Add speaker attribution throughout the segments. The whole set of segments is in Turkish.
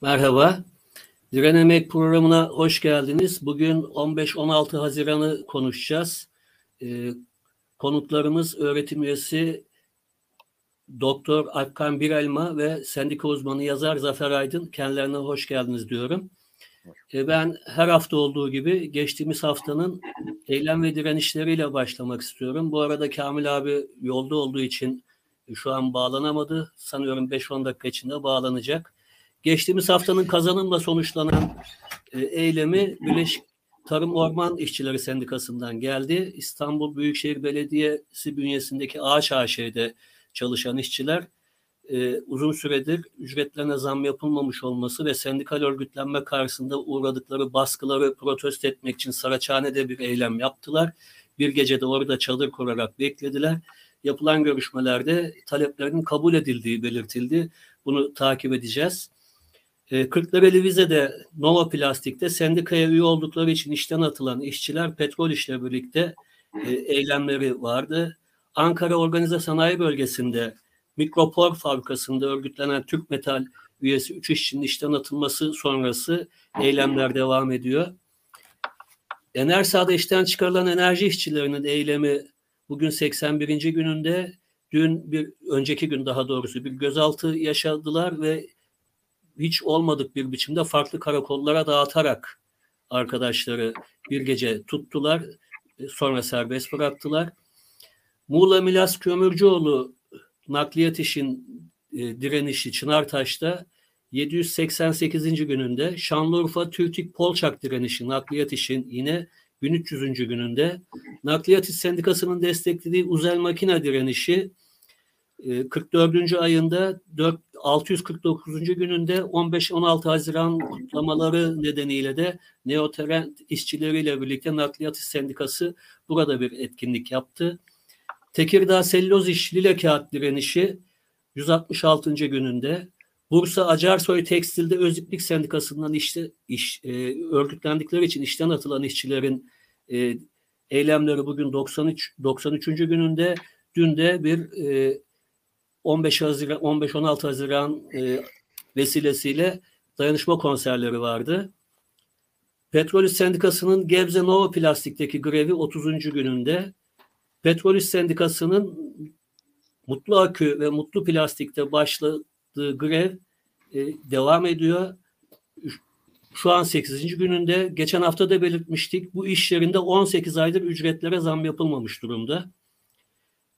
Speaker 1: Merhaba. Direnemek programına hoş geldiniz. Bugün 15-16 Haziran'ı konuşacağız. Ee, konuklarımız öğretim üyesi Doktor Alpkan Birelma ve sendika uzmanı yazar Zafer Aydın. Kendilerine hoş geldiniz diyorum. Ee, ben her hafta olduğu gibi geçtiğimiz haftanın eylem ve direnişleriyle başlamak istiyorum. Bu arada Kamil abi yolda olduğu için şu an bağlanamadı. Sanıyorum 5-10 dakika içinde bağlanacak. Geçtiğimiz haftanın kazanımla sonuçlanan e, eylemi Birleşik Tarım Orman İşçileri Sendikası'ndan geldi. İstanbul Büyükşehir Belediyesi bünyesindeki Ağaç AŞ'de çalışan işçiler e, uzun süredir ücretlerine zam yapılmamış olması ve sendikal örgütlenme karşısında uğradıkları baskıları protesto etmek için Saraçhane'de bir eylem yaptılar. Bir gece de orada çadır kurarak beklediler. Yapılan görüşmelerde taleplerinin kabul edildiği belirtildi. Bunu takip edeceğiz. E, Kırklareli Vize'de Nova Plastik'te sendikaya üye oldukları için işten atılan işçiler petrol işle birlikte e, eylemleri vardı. Ankara Organize Sanayi Bölgesi'nde Mikropor fabrikasında örgütlenen Türk Metal üyesi 3 işçinin işten atılması sonrası eylemler devam ediyor. Enersa'da işten çıkarılan enerji işçilerinin eylemi bugün 81. gününde dün bir önceki gün daha doğrusu bir gözaltı yaşadılar ve hiç olmadık bir biçimde farklı karakollara dağıtarak arkadaşları bir gece tuttular. E, sonra serbest bıraktılar. Muğla Milas Kömürcüoğlu nakliyat işin e, direnişi Çınartaş'ta 788. gününde Şanlıurfa Türkik Polçak direnişi nakliyat işin yine 1300. gününde Nakliyat İş Sendikası'nın desteklediği Uzel Makina direnişi 44. Ee, ayında 4, 649. gününde 15-16 Haziran kutlamaları nedeniyle de Neotrend işçileriyle birlikte Nakliyat Sendikası burada bir etkinlik yaptı. Tekirdağ Selloz İş Lile Kağıt direnişi 166. gününde Bursa Acarsoy Tekstil'de Öziplik Sendikası'ndan işte iş, e, örgütlendikleri için işten atılan işçilerin e, eylemleri bugün 93 93. gününde dün de bir e, 15 Haziran 15-16 Haziran e, vesilesiyle dayanışma konserleri vardı. Petrolüs Sendikası'nın Gebze Nova Plastik'teki grevi 30. gününde Petrolüs Sendikası'nın Mutlu Akü ve Mutlu Plastik'te başladığı grev e, devam ediyor. Şu an 8. gününde. Geçen hafta da belirtmiştik. Bu iş yerinde 18 aydır ücretlere zam yapılmamış durumda.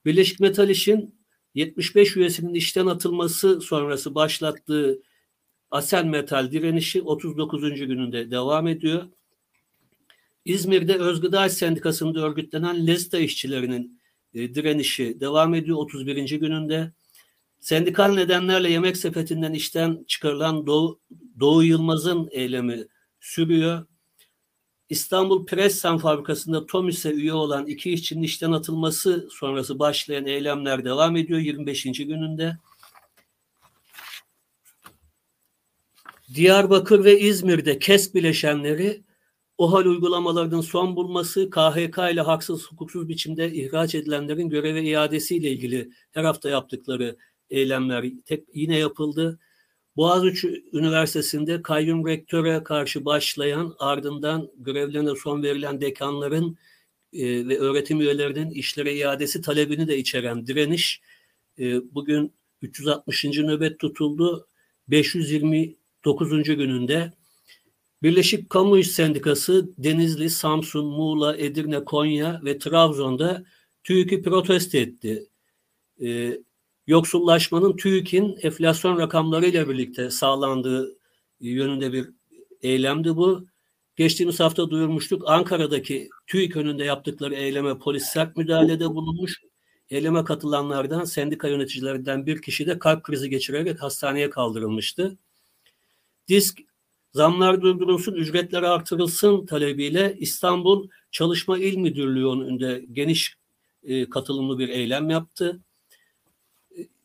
Speaker 1: Birleşik Metal İş'in 75 üyesinin işten atılması sonrası başlattığı Asel Metal direnişi 39. gününde devam ediyor. İzmir'de Özgıda Sendikası'nda örgütlenen Lesta işçilerinin e, direnişi devam ediyor 31. gününde. Sendikal nedenlerle yemek sepetinden işten çıkarılan Doğu, Doğu Yılmaz'ın eylemi sürüyor. İstanbul Pressan fabrikasında TOMİS'e üye olan iki işçinin işten atılması sonrası başlayan eylemler devam ediyor 25. gününde. Diyarbakır ve İzmir'de KES bileşenleri OHAL uygulamalarının son bulması, KHK ile haksız hukuksuz biçimde ihraç edilenlerin göreve iadesiyle ilgili her hafta yaptıkları eylemler tek yine yapıldı. Boğaziçi Üniversitesi'nde kayyum rektöre karşı başlayan ardından görevlerine son verilen dekanların e, ve öğretim üyelerinin işlere iadesi talebini de içeren direniş e, bugün 360. nöbet tutuldu. 529. gününde Birleşik Kamu İş Sendikası Denizli, Samsun, Muğla, Edirne, Konya ve Trabzon'da TÜİK'i protesto etti. E, yoksullaşmanın TÜİK'in enflasyon rakamlarıyla birlikte sağlandığı yönünde bir eylemdi bu. Geçtiğimiz hafta duyurmuştuk. Ankara'daki TÜİK önünde yaptıkları eyleme polis sert müdahalede bulunmuş. Eyleme katılanlardan sendika yöneticilerinden bir kişi de kalp krizi geçirerek hastaneye kaldırılmıştı. Disk zamlar durdurulsun, ücretler artırılsın talebiyle İstanbul Çalışma İl Müdürlüğü önünde geniş e, katılımlı bir eylem yaptı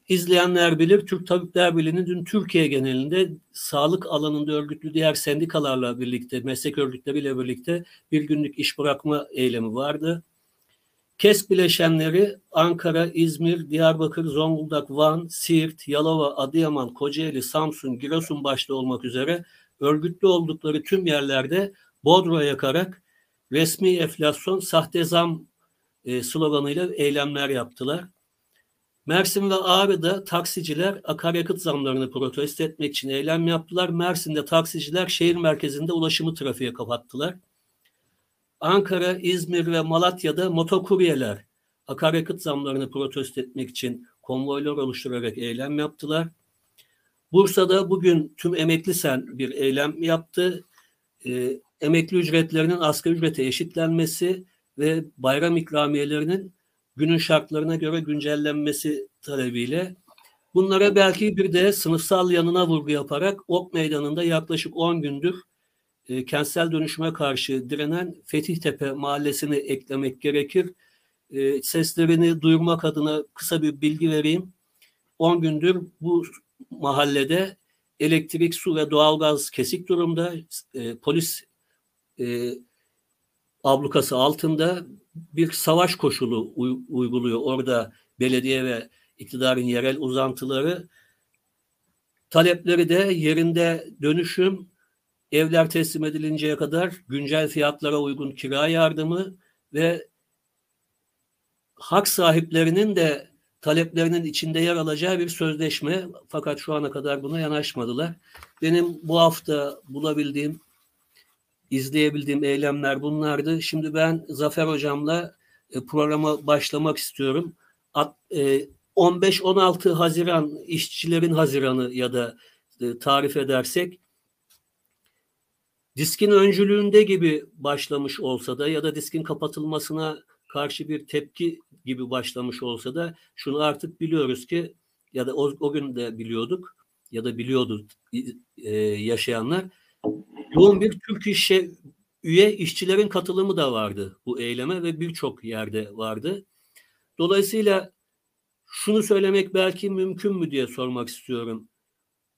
Speaker 1: izleyenler bilir Türk Tabipler Birliği'nin dün Türkiye genelinde sağlık alanında örgütlü diğer sendikalarla birlikte, meslek örgütleriyle birlikte bir günlük iş bırakma eylemi vardı. KESK bileşenleri Ankara, İzmir, Diyarbakır, Zonguldak, Van, Siirt, Yalova, Adıyaman, Kocaeli, Samsun, Giresun başta olmak üzere örgütlü oldukları tüm yerlerde bodro yakarak resmi enflasyon, sahte zam e, sloganıyla eylemler yaptılar. Mersin ve Ağrı'da taksiciler akaryakıt zamlarını protesto etmek için eylem yaptılar. Mersin'de taksiciler şehir merkezinde ulaşımı trafiğe kapattılar. Ankara, İzmir ve Malatya'da motokuryeler akaryakıt zamlarını protesto etmek için konvoylar oluşturarak eylem yaptılar. Bursa'da bugün tüm emekli sen bir eylem yaptı. E, emekli ücretlerinin asgari ücrete eşitlenmesi ve bayram ikramiyelerinin günün şartlarına göre güncellenmesi talebiyle bunlara belki bir de sınıfsal yanına vurgu yaparak Ok Meydanı'nda yaklaşık 10 gündür e, kentsel dönüşüme karşı direnen Fethihtepe mahallesini eklemek gerekir. E, seslerini duyurmak adına kısa bir bilgi vereyim. 10 gündür bu mahallede elektrik, su ve doğalgaz kesik durumda. E, polis e, ablukası altında bir savaş koşulu uyguluyor orada belediye ve iktidarın yerel uzantıları. Talepleri de yerinde dönüşüm, evler teslim edilinceye kadar güncel fiyatlara uygun kira yardımı ve hak sahiplerinin de taleplerinin içinde yer alacağı bir sözleşme fakat şu ana kadar buna yanaşmadılar. Benim bu hafta bulabildiğim izleyebildiğim eylemler bunlardı. Şimdi ben Zafer Hocam'la e, programa başlamak istiyorum. 15-16 e, Haziran işçilerin Haziranı ya da e, tarif edersek diskin öncülüğünde gibi başlamış olsa da ya da diskin kapatılmasına karşı bir tepki gibi başlamış olsa da şunu artık biliyoruz ki ya da o, o gün de biliyorduk ya da biliyordu e, yaşayanlar yoğun bir Türk işe üye işçilerin katılımı da vardı bu eyleme ve birçok yerde vardı. Dolayısıyla şunu söylemek belki mümkün mü diye sormak istiyorum.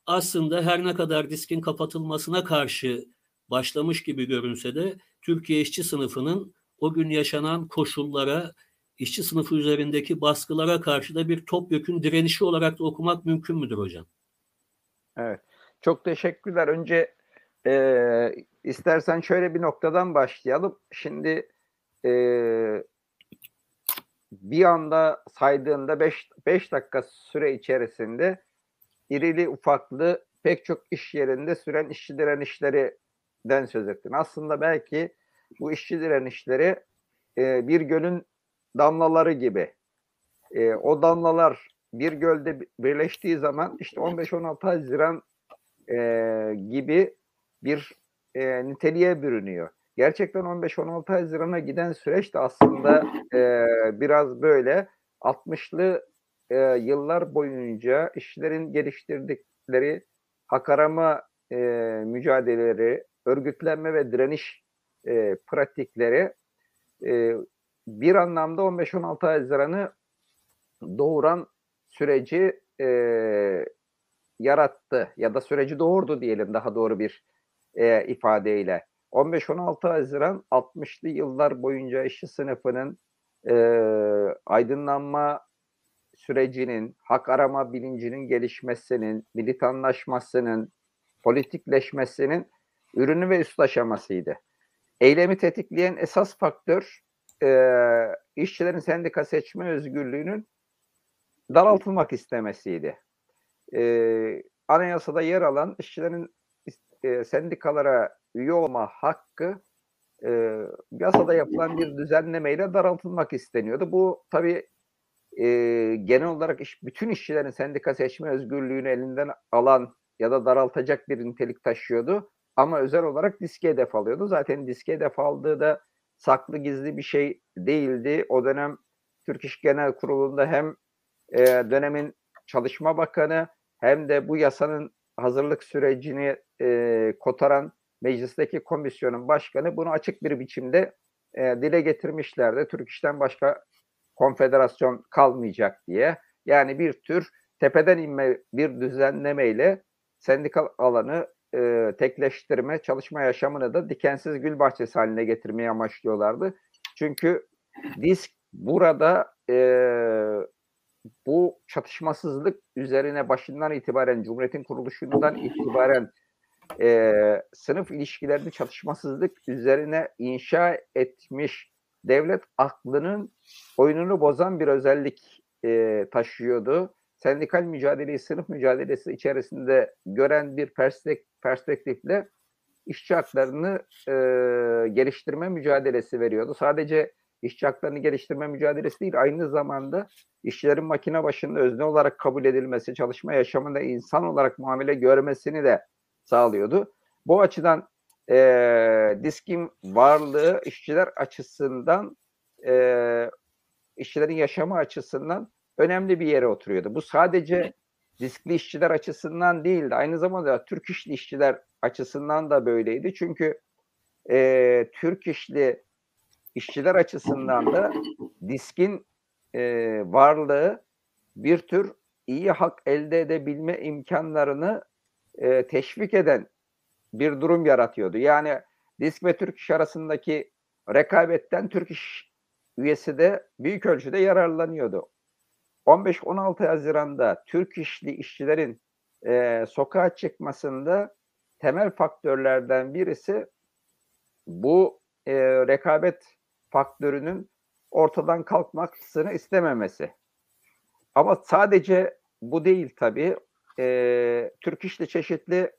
Speaker 1: Aslında her ne kadar diskin kapatılmasına karşı başlamış gibi görünse de Türkiye işçi sınıfının o gün yaşanan koşullara, işçi sınıfı üzerindeki baskılara karşı da bir topyekün direnişi olarak da okumak mümkün müdür hocam?
Speaker 2: Evet. Çok teşekkürler. Önce e, istersen şöyle bir noktadan başlayalım. Şimdi e, bir anda saydığında 5 dakika süre içerisinde irili ufaklı pek çok iş yerinde süren işçi direnişlerinden söz ettin. Aslında belki bu işçi direnişleri e, bir gölün damlaları gibi. E, o damlalar bir gölde birleştiği zaman işte 15-16 Haziran e, gibi bir e, niteliğe bürünüyor. Gerçekten 15-16 Haziran'a giden süreç de aslında e, biraz böyle 60'lı e, yıllar boyunca işçilerin geliştirdikleri hak arama e, mücadeleleri, örgütlenme ve direniş e, pratikleri e, bir anlamda 15-16 Haziran'ı doğuran süreci e, yarattı ya da süreci doğurdu diyelim daha doğru bir e, ifadeyle. 15-16 Haziran 60'lı yıllar boyunca işçi sınıfının e, aydınlanma sürecinin, hak arama bilincinin gelişmesinin, militanlaşmasının, politikleşmesinin ürünü ve üst aşamasıydı. Eylemi tetikleyen esas faktör e, işçilerin sendika seçme özgürlüğünün daraltılmak istemesiydi. E, anayasada yer alan işçilerin e, sendikalara üye olma hakkı e, yasada yapılan bir düzenlemeyle daraltılmak isteniyordu. Bu tabii e, genel olarak iş, bütün işçilerin sendika seçme özgürlüğünü elinden alan ya da daraltacak bir nitelik taşıyordu. Ama özel olarak diske hedef alıyordu. Zaten diske hedef aldığı da saklı gizli bir şey değildi. O dönem Türk İş Genel Kurulu'nda hem e, dönemin Çalışma Bakanı hem de bu yasanın hazırlık sürecini e, kotaran meclisteki komisyonun başkanı bunu açık bir biçimde e, dile getirmişlerdi. Türk İş'ten başka konfederasyon kalmayacak diye. Yani bir tür tepeden inme bir düzenlemeyle sendikal alanı e, tekleştirme, çalışma yaşamını da dikensiz gül bahçesi haline getirmeye amaçlıyorlardı. Çünkü disk burada e, bu çatışmasızlık üzerine başından itibaren Cumhuriyet'in kuruluşundan itibaren e, sınıf ilişkilerini çatışmasızlık üzerine inşa etmiş devlet aklının oyununu bozan bir özellik e, taşıyordu. Sendikal mücadeleyi sınıf mücadelesi içerisinde gören bir perspektifle işçi haklarını e, geliştirme mücadelesi veriyordu. Sadece işçi haklarını geliştirme mücadelesi değil, aynı zamanda işçilerin makine başında özne olarak kabul edilmesi, çalışma yaşamında insan olarak muamele görmesini de sağlıyordu. Bu açıdan e, diskin varlığı işçiler açısından e, işçilerin yaşamı açısından önemli bir yere oturuyordu. Bu sadece diskli işçiler açısından değildi. Aynı zamanda Türk işli işçiler açısından da böyleydi. Çünkü e, Türk işli işçiler açısından da diskin e, varlığı bir tür iyi hak elde edebilme imkanlarını e, teşvik eden bir durum yaratıyordu. Yani disk ve Türk iş arasındaki rekabetten Türk iş üyesi de büyük ölçüde yararlanıyordu. 15-16 Haziran'da Türk işli işçilerin e, sokağa çıkmasında temel faktörlerden birisi bu e, rekabet faktörünün ortadan kalkmasını istememesi. Ama sadece bu değil tabii. E, Türk İş'te çeşitli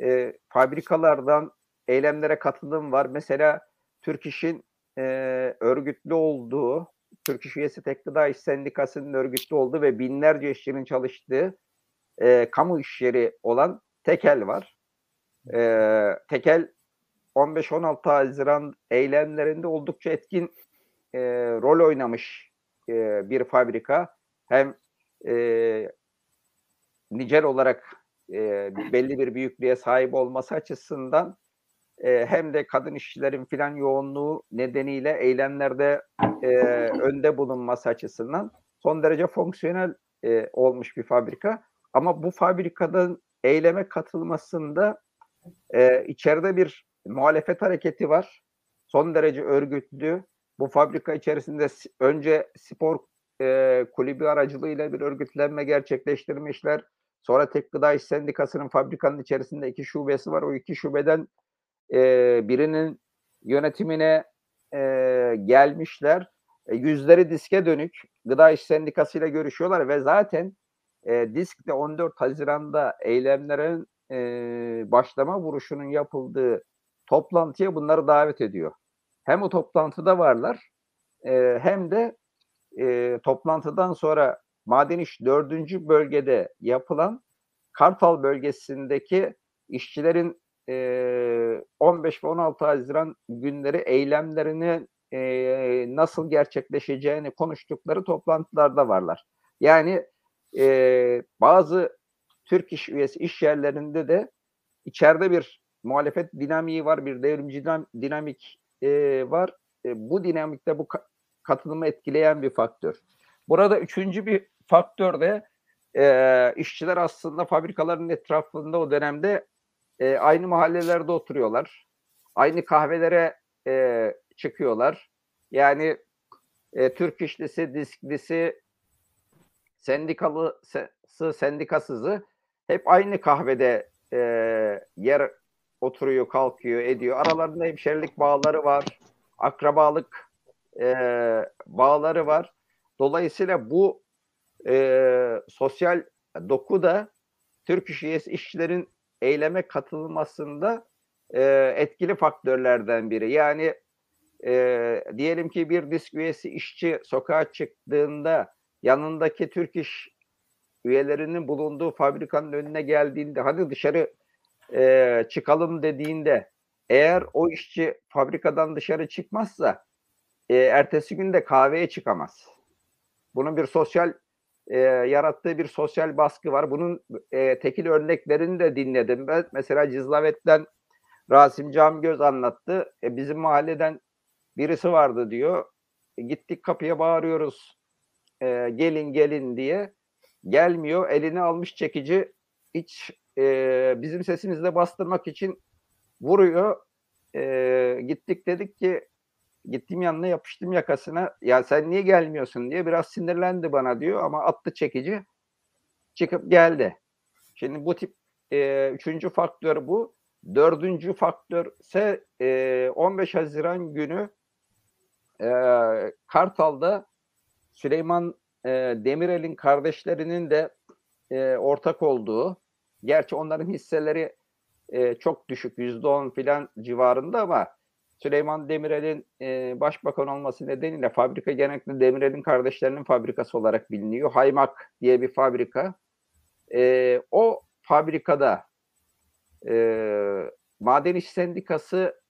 Speaker 2: e, fabrikalardan eylemlere katılım var. Mesela Türk İş'in e, örgütlü olduğu, Türk İş Üyesi Tek Gıda İş Sendikası'nın örgütlü olduğu ve binlerce işçinin çalıştığı e, kamu iş yeri olan Tekel var. E, Tekel 15-16 Haziran eylemlerinde oldukça etkin e, rol oynamış e, bir fabrika. Hem e, nicel olarak e, belli bir büyüklüğe sahip olması açısından e, hem de kadın işçilerin filan yoğunluğu nedeniyle eylemlerde e, önde bulunması açısından son derece fonksiyonel e, olmuş bir fabrika. Ama bu fabrikadan eyleme katılmasında e, içeride bir muhalefet hareketi var. Son derece örgütlü. Bu fabrika içerisinde önce spor e, kulübü aracılığıyla bir örgütlenme gerçekleştirmişler. Sonra Tek Gıda İş Sendikası'nın fabrikanın içerisinde iki şubesi var. O iki şubeden e, birinin yönetimine e, gelmişler. E, yüzleri diske dönük. Gıda İş Sendikası ile görüşüyorlar ve zaten e, diskte 14 Haziran'da eylemlerin e, başlama vuruşunun yapıldığı toplantıya bunları davet ediyor. Hem o toplantıda varlar e, hem de e, toplantıdan sonra Maden İş 4. bölgede yapılan Kartal bölgesindeki işçilerin e, 15 ve 16 Haziran günleri eylemlerini e, nasıl gerçekleşeceğini konuştukları toplantılarda varlar. Yani e, bazı Türk iş üyesi iş yerlerinde de içeride bir muhalefet dinamiği var, bir devrimci dinamik e, var. E, bu dinamikte bu katılımı etkileyen bir faktör. Burada üçüncü bir faktör de e, işçiler aslında fabrikaların etrafında o dönemde e, aynı mahallelerde oturuyorlar. Aynı kahvelere e, çıkıyorlar. Yani e, Türk işlisi, disklisi, sendikalısı, sendikasızı hep aynı kahvede e, yer oturuyor, kalkıyor, ediyor. Aralarında hemşerilik bağları var, akrabalık e, bağları var. Dolayısıyla bu e, sosyal doku da Türk İş işçilerin eyleme katılmasında e, etkili faktörlerden biri. Yani e, diyelim ki bir disk üyesi işçi sokağa çıktığında yanındaki Türk İş üyelerinin bulunduğu fabrikanın önüne geldiğinde hadi dışarı e, çıkalım dediğinde eğer o işçi fabrikadan dışarı çıkmazsa e, ertesi gün de kahveye çıkamaz. Bunun bir sosyal e, yarattığı bir sosyal baskı var. Bunun e, tekil örneklerini de dinledim ben. Mesela Cizlavet'ten Rasim Camgöz anlattı. E, bizim mahalleden birisi vardı diyor. E, gittik kapıya bağırıyoruz. E, gelin gelin diye. Gelmiyor. Elini almış çekici. Hiç e, bizim sesimizi de bastırmak için vuruyor. E, gittik dedik ki Gittim yanına yapıştım yakasına. Ya sen niye gelmiyorsun diye biraz sinirlendi bana diyor ama attı çekici. Çıkıp geldi. Şimdi bu tip e, üçüncü faktör bu. Dördüncü faktör ise e, 15 Haziran günü e, Kartal'da Süleyman e, Demirel'in kardeşlerinin de e, ortak olduğu, gerçi onların hisseleri e, çok düşük, yüzde on filan civarında ama Süleyman Demirel'in e, başbakan olması nedeniyle fabrika genellikle Demirel'in kardeşlerinin fabrikası olarak biliniyor. Haymak diye bir fabrika. E, o fabrikada e, Maden İş Sendikası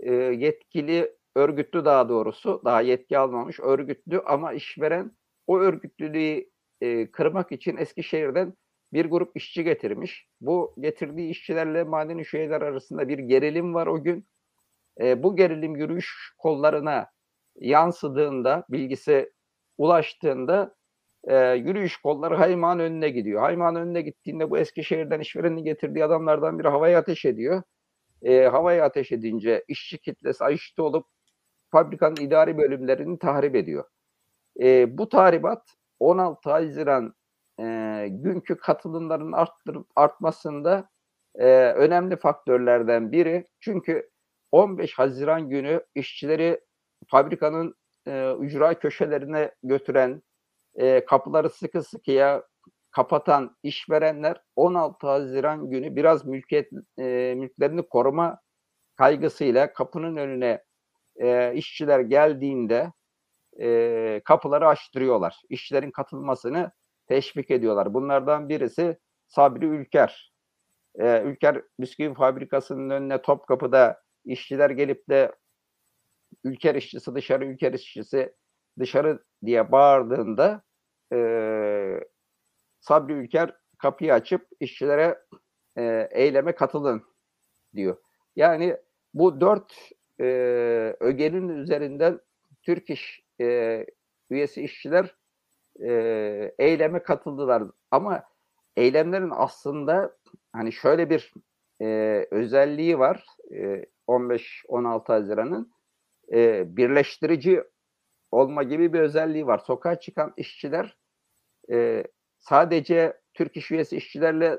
Speaker 2: e, yetkili örgütlü daha doğrusu daha yetki almamış örgütlü ama işveren o örgütlülüğü e, kırmak için Eskişehir'den bir grup işçi getirmiş. Bu getirdiği işçilerle maden üyeler arasında bir gerilim var o gün. E, bu gerilim yürüyüş kollarına yansıdığında, bilgisi ulaştığında e, yürüyüş kolları Haymağın önüne gidiyor. Haymağın önüne gittiğinde bu Eskişehir'den işverenin getirdiği adamlardan biri havaya ateş ediyor. E, havaya ateş edince işçi kitlesi ayıştı olup fabrikanın idari bölümlerini tahrip ediyor. E, bu tahribat 16 Haziran e, günkü katılımların arttır, artmasında e, önemli faktörlerden biri. Çünkü 15 Haziran günü işçileri fabrikanın e, ücra köşelerine götüren, e, kapıları sıkı sıkıya kapatan işverenler 16 Haziran günü biraz mülkiyet e, mülklerini koruma kaygısıyla kapının önüne e, işçiler geldiğinde e, kapıları açtırıyorlar. İşçilerin katılmasını teşvik ediyorlar. Bunlardan birisi Sabri Ülker. E, Ülker bisküvi fabrikasının önüne Topkapı'da işçiler gelip de Ülker işçisi dışarı, Ülker işçisi dışarı diye bağırdığında e, Sabri Ülker kapıyı açıp işçilere e, eyleme katılın diyor. Yani bu dört e, ögenin üzerinden Türk İş e, üyesi işçiler e, eyleme katıldılar. Ama eylemlerin aslında hani şöyle bir e, özelliği var e, 15-16 Haziran'ın e, birleştirici olma gibi bir özelliği var. Sokağa çıkan işçiler e, sadece Türk İş üyesi işçilerle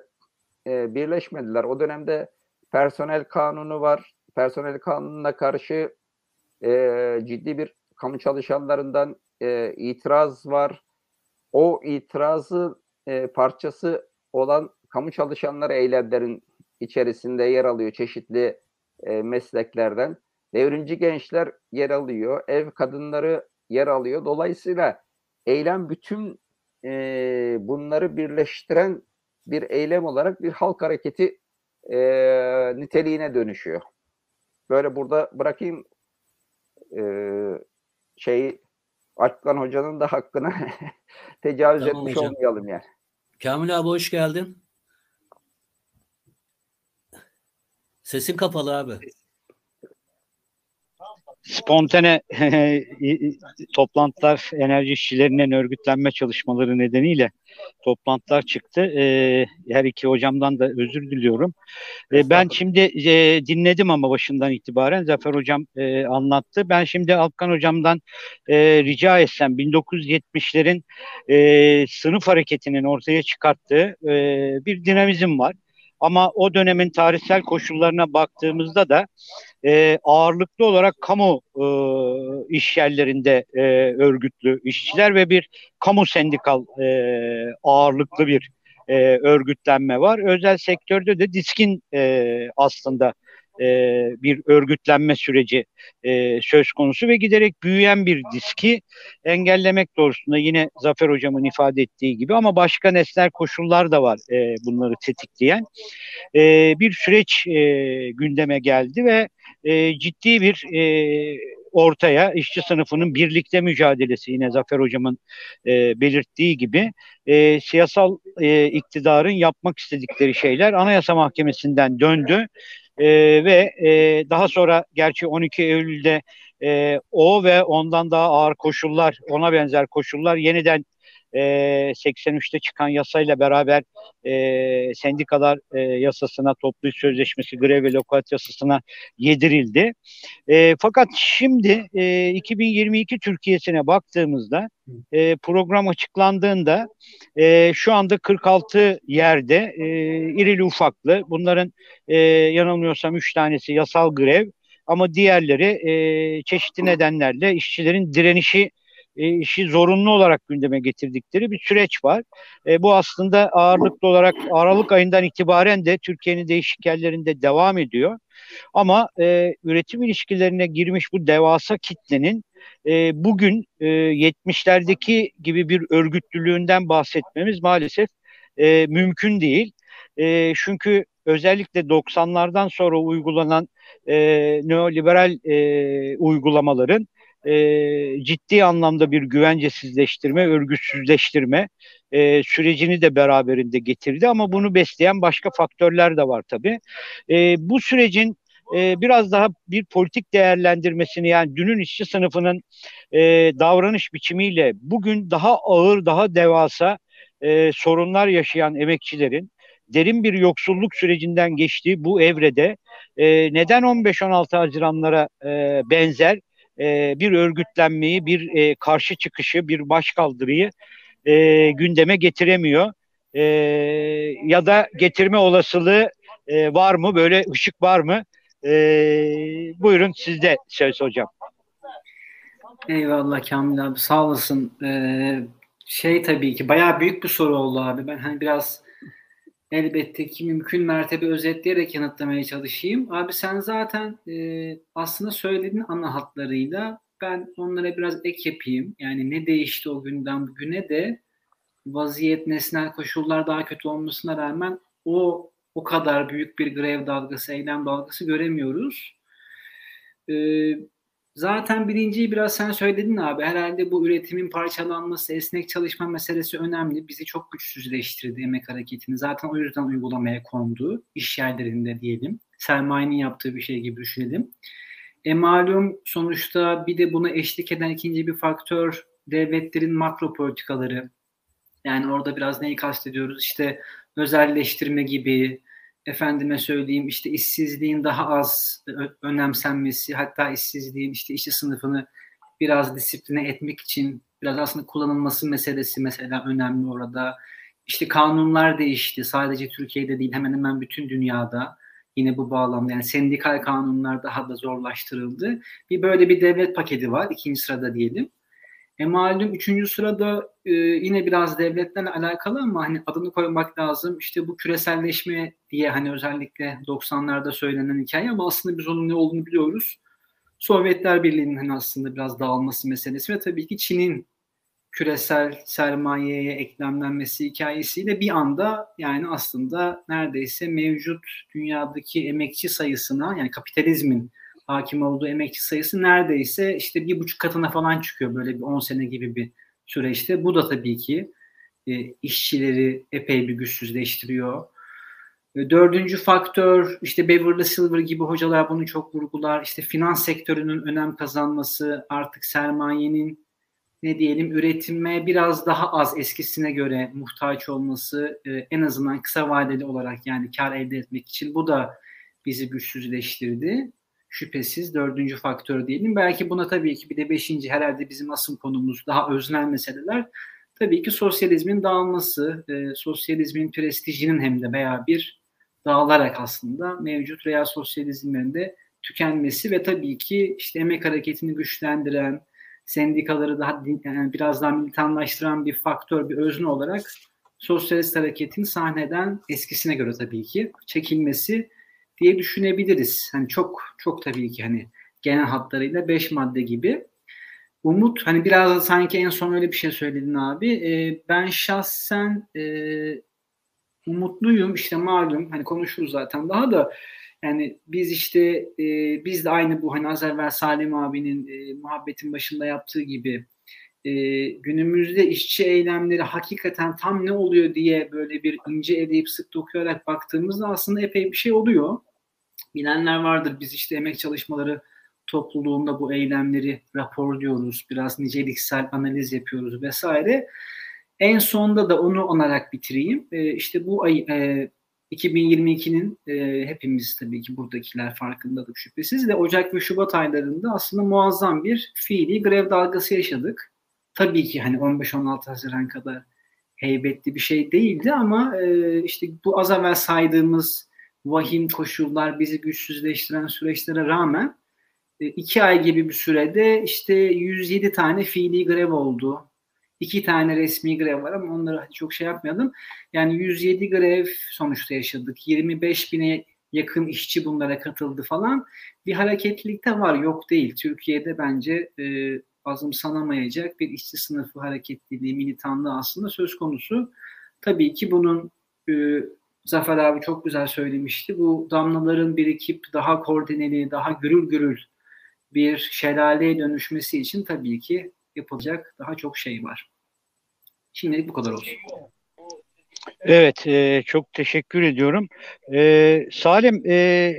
Speaker 2: e, birleşmediler. O dönemde personel kanunu var. Personel kanununa karşı e, ciddi bir kamu çalışanlarından e, itiraz var. O itirazı e, parçası olan kamu çalışanları eylemlerin içerisinde yer alıyor çeşitli e, mesleklerden. Devrimci gençler yer alıyor, ev kadınları yer alıyor. Dolayısıyla eylem bütün e, bunları birleştiren bir eylem olarak bir halk hareketi e, niteliğine dönüşüyor. Böyle burada bırakayım e, şeyi Aklan Hoca'nın da hakkına tecavüz tamam etmiş hocam. olmayalım yani.
Speaker 1: Kamil abi hoş geldin. Sesin kapalı abi
Speaker 3: spontane toplantılar enerji işçilerinin örgütlenme çalışmaları nedeniyle toplantılar çıktı. E, her iki hocamdan da özür diliyorum. E, ben şimdi e, dinledim ama başından itibaren Zafer hocam e, anlattı. Ben şimdi Alkan hocamdan e, rica etsem 1970'lerin e, sınıf hareketinin ortaya çıkarttığı e, bir dinamizm var. Ama o dönemin tarihsel koşullarına baktığımızda da e, ağırlıklı olarak kamu e, iş yerlerinde e, örgütlü işçiler ve bir kamu sendikal e, ağırlıklı bir e, örgütlenme var. Özel sektörde de diskin e, aslında e, bir örgütlenme süreci e, söz konusu ve giderek büyüyen bir diski engellemek doğrusunda yine Zafer Hocam'ın ifade ettiği gibi ama başka nesnel koşullar da var e, bunları tetikleyen. E, bir süreç e, gündeme geldi ve e, ciddi bir e, ortaya işçi sınıfının birlikte mücadelesi yine Zafer Hocam'ın e, belirttiği gibi e, siyasal e, iktidarın yapmak istedikleri şeyler Anayasa Mahkemesi'nden döndü e, ve e, daha sonra gerçi 12 Eylül'de e, o ve ondan daha ağır koşullar, ona benzer koşullar yeniden e, 83'te çıkan yasayla beraber e, sendikalar e, yasasına, toplu iş sözleşmesi, grev ve lokat yasasına yedirildi. E, fakat şimdi e, 2022 Türkiye'sine baktığımızda e, program açıklandığında e, şu anda 46 yerde e, irili ufaklı bunların e, yanılmıyorsam 3 tanesi yasal grev ama diğerleri e, çeşitli nedenlerle işçilerin direnişi e, işi zorunlu olarak gündeme getirdikleri bir süreç var. E, bu aslında ağırlıklı olarak Aralık ayından itibaren de Türkiye'nin değişik yerlerinde devam ediyor. Ama e, üretim ilişkilerine girmiş bu devasa kitlenin e, bugün e, 70'lerdeki gibi bir örgütlülüğünden bahsetmemiz maalesef e, mümkün değil. E, çünkü özellikle 90'lardan sonra uygulanan e, neoliberal e, uygulamaların e, ciddi anlamda bir güvencesizleştirme, örgütsüzleştirme e, sürecini de beraberinde getirdi ama bunu besleyen başka faktörler de var tabii. E, bu sürecin e, biraz daha bir politik değerlendirmesini yani dünün işçi sınıfının e, davranış biçimiyle bugün daha ağır, daha devasa e, sorunlar yaşayan emekçilerin derin bir yoksulluk sürecinden geçtiği bu evrede e, neden 15-16 Haziranlara e, benzer e, bir örgütlenmeyi, bir e, karşı çıkışı, bir başkaldırıyı e, gündeme getiremiyor. E, ya da getirme olasılığı e, var mı? Böyle ışık var mı? E, buyurun sizde söz hocam.
Speaker 4: Eyvallah Kamil abi sağ olasın. Ee, şey tabii ki bayağı büyük bir soru oldu abi. Ben hani biraz elbette ki mümkün mertebe özetleyerek yanıtlamaya çalışayım. Abi sen zaten e, aslında söylediğin ana hatlarıyla ben onlara biraz ek yapayım. Yani ne değişti o günden bugüne de vaziyet, nesnel koşullar daha kötü olmasına rağmen o o kadar büyük bir grev dalgası, eylem dalgası göremiyoruz. Ee, Zaten birinciyi biraz sen söyledin abi. Herhalde bu üretimin parçalanması, esnek çalışma meselesi önemli. Bizi çok güçsüzleştirdi emek hareketini. Zaten o yüzden uygulamaya kondu. iş yerlerinde diyelim. Sermayenin yaptığı bir şey gibi düşünelim. E malum sonuçta bir de buna eşlik eden ikinci bir faktör devletlerin makro politikaları. Yani orada biraz neyi kastediyoruz? İşte özelleştirme gibi, efendime söyleyeyim işte işsizliğin daha az önemsenmesi hatta işsizliğin işte işçi sınıfını biraz disipline etmek için biraz aslında kullanılması meselesi mesela önemli orada. İşte kanunlar değişti. Sadece Türkiye'de değil hemen hemen bütün dünyada yine bu bağlamda yani sendikal kanunlar daha da zorlaştırıldı. Bir böyle bir devlet paketi var ikinci sırada diyelim. E üçüncü sırada e, yine biraz devletlerle alakalı ama hani adını koymak lazım. İşte bu küreselleşme diye hani özellikle 90'larda söylenen hikaye ama aslında biz onun ne olduğunu biliyoruz. Sovyetler Birliği'nin hani aslında biraz dağılması meselesi ve tabii ki Çin'in küresel sermayeye eklemlenmesi hikayesiyle bir anda yani aslında neredeyse mevcut dünyadaki emekçi sayısına yani kapitalizmin hakim olduğu emekçi sayısı neredeyse işte bir buçuk katına falan çıkıyor böyle bir 10 sene gibi bir süreçte. Bu da tabii ki e, işçileri epey bir güçsüzleştiriyor. E, dördüncü faktör işte Beverly Silver gibi hocalar bunu çok vurgular. İşte finans sektörünün önem kazanması, artık sermayenin ne diyelim üretime biraz daha az eskisine göre muhtaç olması e, en azından kısa vadeli olarak yani kar elde etmek için bu da bizi güçsüzleştirdi şüphesiz dördüncü faktör diyelim. Belki buna tabii ki bir de beşinci herhalde bizim asıl konumuz daha öznel meseleler. Tabii ki sosyalizmin dağılması, e, sosyalizmin prestijinin hem de veya bir dağılarak aslında mevcut real sosyalizmlerin de tükenmesi ve tabii ki işte emek hareketini güçlendiren, sendikaları daha yani biraz daha militanlaştıran bir faktör, bir özne olarak sosyalist hareketin sahneden eskisine göre tabii ki çekilmesi diye düşünebiliriz. Hani çok çok tabii ki hani genel hatlarıyla 5 madde gibi. Umut hani biraz da sanki en son öyle bir şey söyledin abi. Ee, ben şahsen e, umutluyum işte malum hani konuşuruz zaten daha da yani biz işte e, biz de aynı bu hani az evvel Salim abinin e, muhabbetin başında yaptığı gibi e, günümüzde işçi eylemleri hakikaten tam ne oluyor diye böyle bir ince eleyip sık dokuyarak baktığımızda aslında epey bir şey oluyor. Bilenler vardır. Biz işte emek çalışmaları topluluğunda bu eylemleri raporluyoruz. Biraz niceliksel analiz yapıyoruz vesaire. En sonda da onu anarak bitireyim. E, işte bu ay e, 2022'nin e, hepimiz tabii ki buradakiler farkındadık şüphesiz de Ocak ve Şubat aylarında aslında muazzam bir fiili grev dalgası yaşadık. Tabii ki hani 15-16 Haziran kadar heybetli bir şey değildi ama e, işte bu az evvel saydığımız vahim koşullar bizi güçsüzleştiren süreçlere rağmen e, iki ay gibi bir sürede işte 107 tane fiili grev oldu. İki tane resmi grev var ama onları çok şey yapmayalım. Yani 107 grev sonuçta yaşadık. 25 bine yakın işçi bunlara katıldı falan. Bir hareketlilik de var yok değil. Türkiye'de bence e, azımsanamayacak bir işçi sınıfı hareketliliği, militanlığı aslında söz konusu. Tabii ki bunun e, Zafer abi çok güzel söylemişti. Bu damlaların birikip daha koordineli, daha gürül gürül bir şelaleye dönüşmesi için tabii ki yapılacak daha çok şey var. Şimdilik bu kadar olsun.
Speaker 3: Evet, e, çok teşekkür ediyorum. E, Salim, e,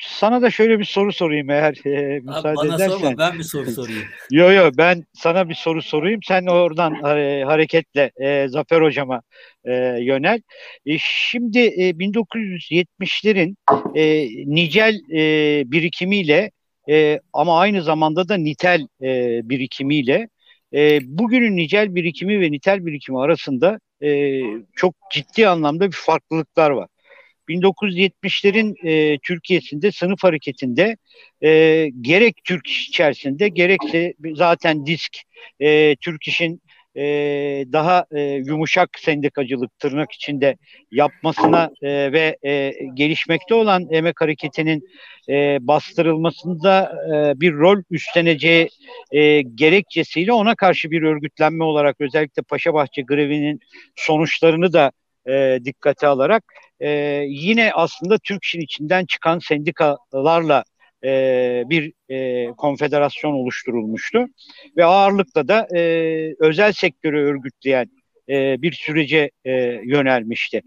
Speaker 3: sana da şöyle bir soru sorayım eğer e, müsaade
Speaker 1: bana
Speaker 3: edersen.
Speaker 1: sorma, ben bir soru sorayım.
Speaker 3: Yo yo, ben sana bir soru sorayım. Sen oradan e, hareketle e, Zafer Hocama e, yönel. E, şimdi e, 1970'lerin e, nicel e, birikimiyle e, ama aynı zamanda da nitel e, birikimiyle e, bugünün nicel birikimi ve nitel birikimi arasında e, çok ciddi anlamda bir farklılıklar var. 1970'lerin e, Türkiye'sinde sınıf hareketinde e, gerek Türk içerisinde gerekse zaten disk e, Türk işin e, daha e, yumuşak sendikacılık tırnak içinde yapmasına e, ve e, gelişmekte olan emek hareketinin e, bastırılmasında e, bir rol üstleneceği e, gerekçesiyle ona karşı bir örgütlenme olarak özellikle Paşabahçe grevinin sonuçlarını da e, dikkate alarak e, yine aslında Türk işin içinden çıkan sendikalarla e, bir e, konfederasyon oluşturulmuştu ve ağırlıkla da e, özel sektörü örgütleyen e, bir sürece e, yönelmişti.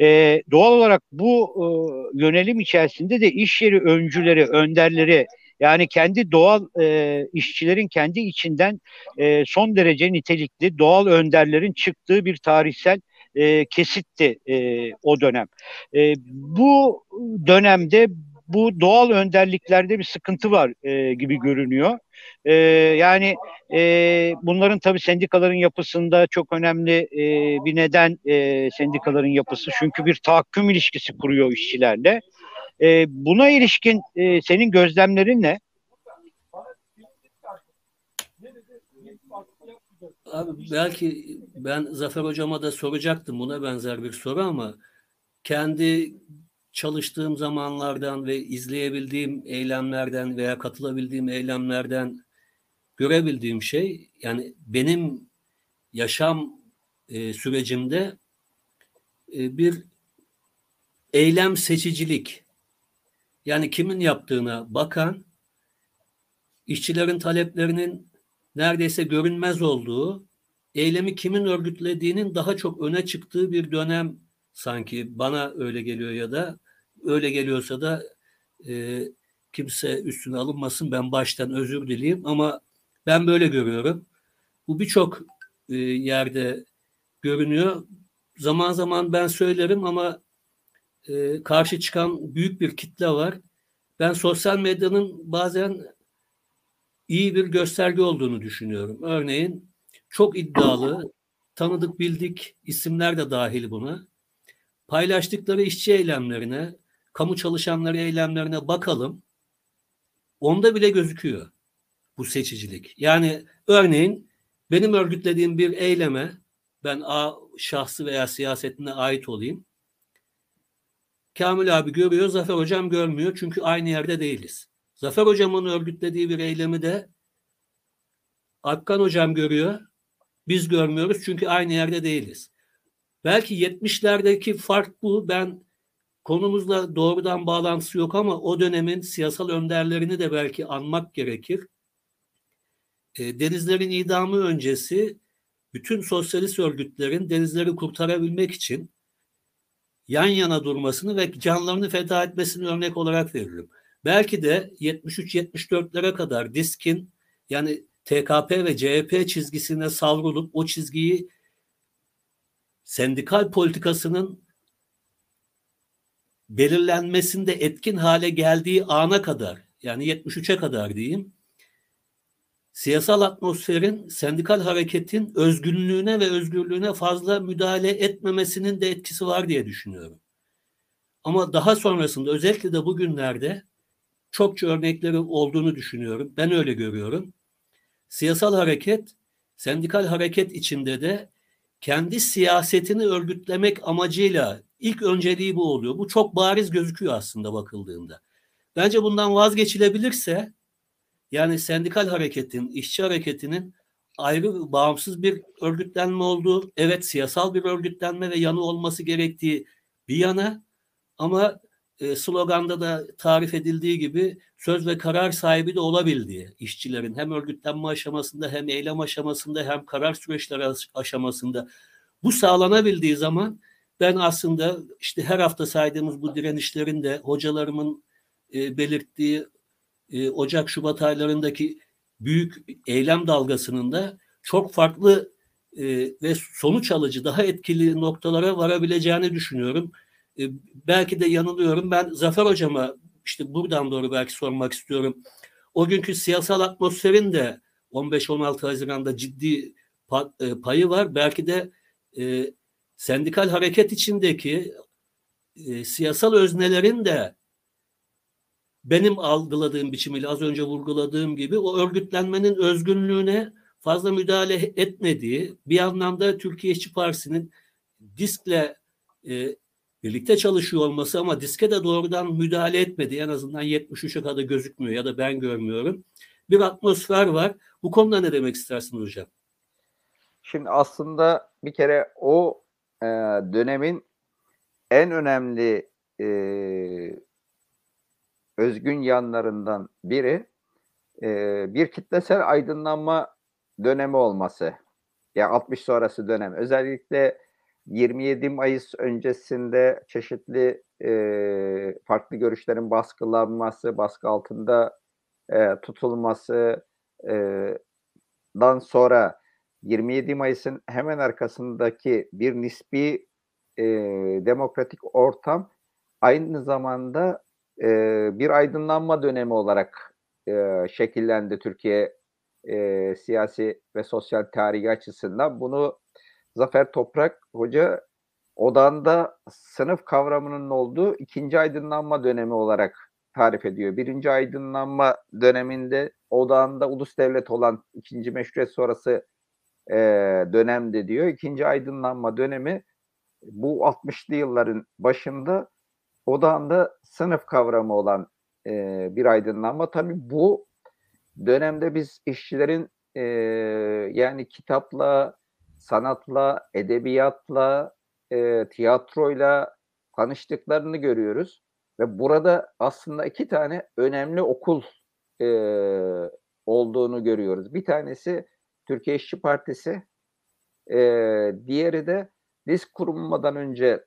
Speaker 3: E, doğal olarak bu e, yönelim içerisinde de iş yeri öncüleri, önderleri yani kendi doğal e, işçilerin kendi içinden e, son derece nitelikli doğal önderlerin çıktığı bir tarihsel e, kesitti e, o dönem. E, bu dönemde bu doğal önderliklerde bir sıkıntı var e, gibi görünüyor. E, yani e, bunların tabii sendikaların yapısında çok önemli e, bir neden e, sendikaların yapısı. Çünkü bir tahakküm ilişkisi kuruyor işçilerle. E, buna ilişkin e, senin gözlemlerin ne?
Speaker 1: Abi belki ben Zafer Hocama da soracaktım buna benzer bir soru ama kendi çalıştığım zamanlardan ve izleyebildiğim eylemlerden veya katılabildiğim eylemlerden görebildiğim şey yani benim yaşam e, sürecimde e, bir eylem seçicilik. Yani kimin yaptığına bakan işçilerin taleplerinin neredeyse görünmez olduğu eylemi kimin örgütlediğinin daha çok öne çıktığı bir dönem sanki bana öyle geliyor ya da öyle geliyorsa da e, kimse üstüne alınmasın ben baştan özür dileyim ama ben böyle görüyorum. Bu birçok e, yerde görünüyor. Zaman zaman ben söylerim ama e, karşı çıkan büyük bir kitle var. Ben sosyal medyanın bazen iyi bir gösterge olduğunu düşünüyorum. Örneğin çok iddialı, tanıdık bildik isimler de dahil buna. Paylaştıkları işçi eylemlerine, kamu çalışanları eylemlerine bakalım. Onda bile gözüküyor bu seçicilik. Yani örneğin benim örgütlediğim bir eyleme ben A şahsı veya siyasetine ait olayım. Kamil abi görüyor, Zafer hocam görmüyor çünkü aynı yerde değiliz. Zafer hocamın örgütlediği bir eylemi de Akkan hocam görüyor, biz görmüyoruz çünkü aynı yerde değiliz. Belki 70'lerdeki fark bu. Ben konumuzla doğrudan bağlantısı yok ama o dönemin siyasal önderlerini de belki anmak gerekir. E, denizlerin idamı öncesi bütün sosyalist örgütlerin denizleri kurtarabilmek için yan yana durmasını ve canlarını feda etmesini örnek olarak veririm. Belki de 73-74'lere kadar diskin yani TKP ve CHP çizgisine savrulup o çizgiyi sendikal politikasının belirlenmesinde etkin hale geldiği ana kadar yani 73'e kadar diyeyim siyasal atmosferin sendikal hareketin özgünlüğüne ve özgürlüğüne fazla müdahale etmemesinin de etkisi var diye düşünüyorum. Ama daha sonrasında özellikle de bugünlerde çokça örnekleri olduğunu düşünüyorum. Ben öyle görüyorum. Siyasal hareket, sendikal hareket içinde de kendi siyasetini örgütlemek amacıyla ilk önceliği bu oluyor. Bu çok bariz gözüküyor aslında bakıldığında. Bence bundan vazgeçilebilirse yani sendikal hareketin, işçi hareketinin ayrı bağımsız bir örgütlenme olduğu, evet siyasal bir örgütlenme ve yanı olması gerektiği bir yana ama sloganda da tarif edildiği gibi söz ve karar sahibi de olabildiği işçilerin hem örgütlenme aşamasında hem eylem aşamasında hem karar süreçleri aşamasında bu sağlanabildiği zaman ben aslında işte her hafta saydığımız bu direnişlerin de hocalarımın e, belirttiği e, Ocak Şubat aylarındaki büyük eylem dalgasının da çok farklı e, ve sonuç alıcı daha etkili noktalara varabileceğini düşünüyorum. E, belki de yanılıyorum. Ben Zafer Hocama işte buradan doğru belki sormak istiyorum. O günkü siyasal atmosferin de 15-16 Haziran'da ciddi e, payı var. Belki de e, sendikal hareket içindeki e, siyasal öznelerin de benim algıladığım biçimiyle az önce vurguladığım gibi o örgütlenmenin özgünlüğüne fazla müdahale etmediği bir anlamda Türkiye İşçi Partisi'nin diskle e, birlikte çalışıyor olması ama diske de doğrudan müdahale etmedi. En azından 73'e kadar gözükmüyor ya da ben görmüyorum. Bir atmosfer var. Bu konuda ne demek istersin hocam?
Speaker 2: Şimdi aslında bir kere o e, dönemin en önemli e, özgün yanlarından biri e, bir kitlesel aydınlanma dönemi olması. Ya yani 60 sonrası dönem. Özellikle 27 Mayıs öncesinde çeşitli e, farklı görüşlerin baskılanması, baskı altında e, tutulması e, dan sonra 27 Mayıs'ın hemen arkasındaki bir nispi e, demokratik ortam aynı zamanda e, bir aydınlanma dönemi olarak e, şekillendi Türkiye e, siyasi ve sosyal tarihi açısından. Bunu Zafer Toprak Hoca odanda sınıf kavramının olduğu ikinci aydınlanma dönemi olarak tarif ediyor. Birinci aydınlanma döneminde odağında ulus devlet olan ikinci meşruiyet sonrası e, dönemde diyor. İkinci aydınlanma dönemi bu 60'lı yılların başında odağında sınıf kavramı olan e, bir aydınlanma. Tabii bu dönemde biz işçilerin e, yani kitapla, sanatla, edebiyatla, e, tiyatroyla tanıştıklarını görüyoruz. Ve burada aslında iki tane önemli okul e, olduğunu görüyoruz. Bir tanesi Türkiye İşçi Partisi, e, diğeri de disk kurulmadan önce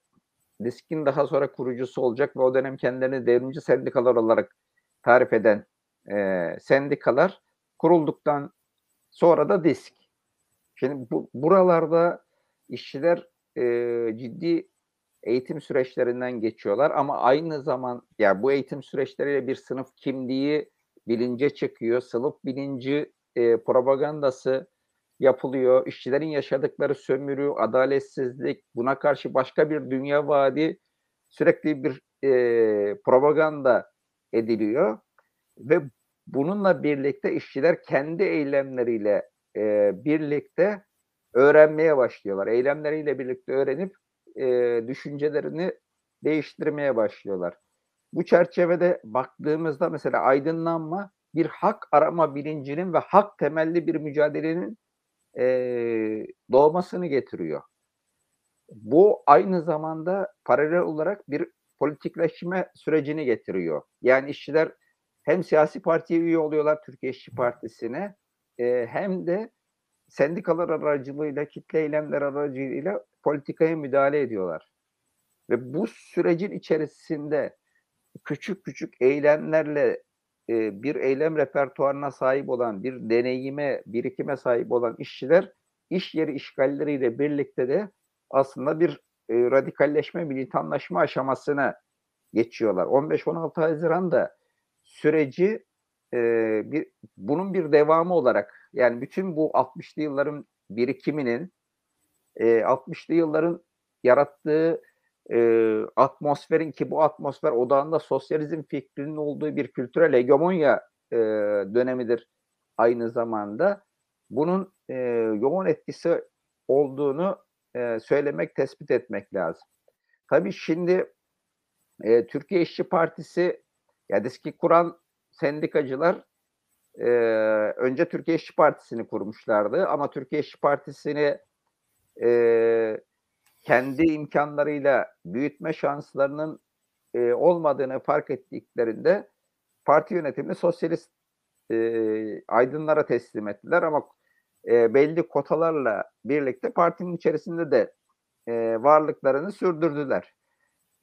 Speaker 2: diskin daha sonra kurucusu olacak ve o dönem kendilerini devrimci sendikalar olarak tarif eden e, sendikalar kurulduktan sonra da disk. Şimdi bu, buralarda işçiler e, ciddi eğitim süreçlerinden geçiyorlar ama aynı zaman ya yani bu eğitim süreçleriyle bir sınıf kimliği bilince çıkıyor. Sınıf bilinci e, propagandası yapılıyor. İşçilerin yaşadıkları sömürü, adaletsizlik, buna karşı başka bir dünya vaadi sürekli bir e, propaganda ediliyor ve bununla birlikte işçiler kendi eylemleriyle e, birlikte öğrenmeye başlıyorlar. Eylemleriyle birlikte öğrenip e, düşüncelerini değiştirmeye başlıyorlar. Bu çerçevede baktığımızda mesela aydınlanma bir hak arama bilincinin ve hak temelli bir mücadelenin e, doğmasını getiriyor. Bu aynı zamanda paralel olarak bir politikleşme sürecini getiriyor. Yani işçiler hem siyasi partiye üye oluyorlar Türkiye İşçi Partisi'ne e, hem de sendikalar aracılığıyla, kitle eylemler aracılığıyla politikaya müdahale ediyorlar. Ve bu sürecin içerisinde küçük küçük eylemlerle e, bir eylem repertuarına sahip olan, bir deneyime, birikime sahip olan işçiler iş yeri işgalleriyle birlikte de aslında bir e, radikalleşme, militanlaşma aşamasına geçiyorlar. 15-16 Haziran'da süreci e, bir bunun bir devamı olarak yani bütün bu 60'lı yılların birikiminin e, 60'lı yılların yarattığı e, atmosferin ki bu atmosfer odağında sosyalizm fikrinin olduğu bir kültürel hegemonya e, dönemidir aynı zamanda. Bunun e, yoğun etkisi olduğunu e, söylemek, tespit etmek lazım. Tabii şimdi e, Türkiye İşçi Partisi ya diski kuran sendikacılar e, önce Türkiye İşçi Partisi'ni kurmuşlardı ama Türkiye İşçi Partisi'ni e, kendi imkanlarıyla büyütme şanslarının e, olmadığını fark ettiklerinde parti yönetimini sosyalist e, aydınlara teslim ettiler ama e, belli kotalarla birlikte partinin içerisinde de e, varlıklarını sürdürdüler.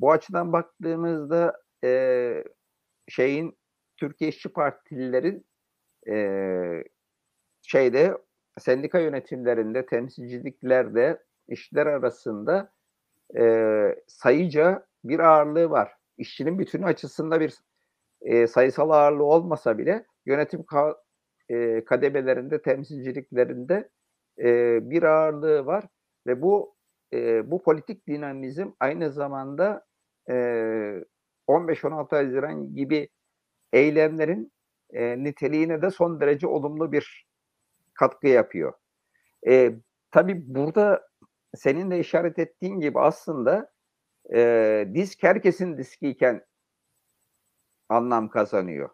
Speaker 2: Bu açıdan baktığımızda e, şeyin Türkiye İşçi Partililerin e, şeyde sendika yönetimlerinde, temsilciliklerde, işler arasında e, sayıca bir ağırlığı var. İşçinin bütünü açısında bir e, sayısal ağırlığı olmasa bile yönetim ka- e, kademelerinde, temsilciliklerinde e, bir ağırlığı var ve bu e, bu politik dinamizm aynı zamanda e, 15-16 Haziran gibi eylemlerin e, niteliğine de son derece olumlu bir katkı yapıyor. E, tabii burada senin de işaret ettiğin gibi aslında e, disk herkesin diskiyken anlam kazanıyor.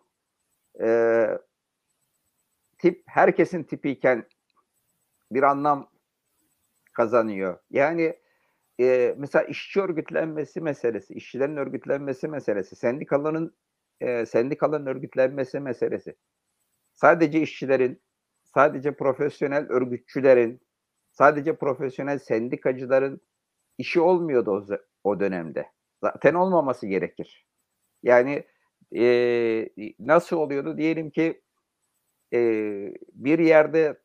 Speaker 2: E, tip herkesin tipiyken bir anlam kazanıyor. Yani e, mesela işçi örgütlenmesi meselesi, işçilerin örgütlenmesi meselesi, sendikaların e, sendikaların örgütlenmesi meselesi. Sadece işçilerin, sadece profesyonel örgütçülerin, sadece profesyonel sendikacıların işi olmuyordu o, o dönemde. Zaten olmaması gerekir. Yani e, nasıl oluyordu? Diyelim ki e, bir yerde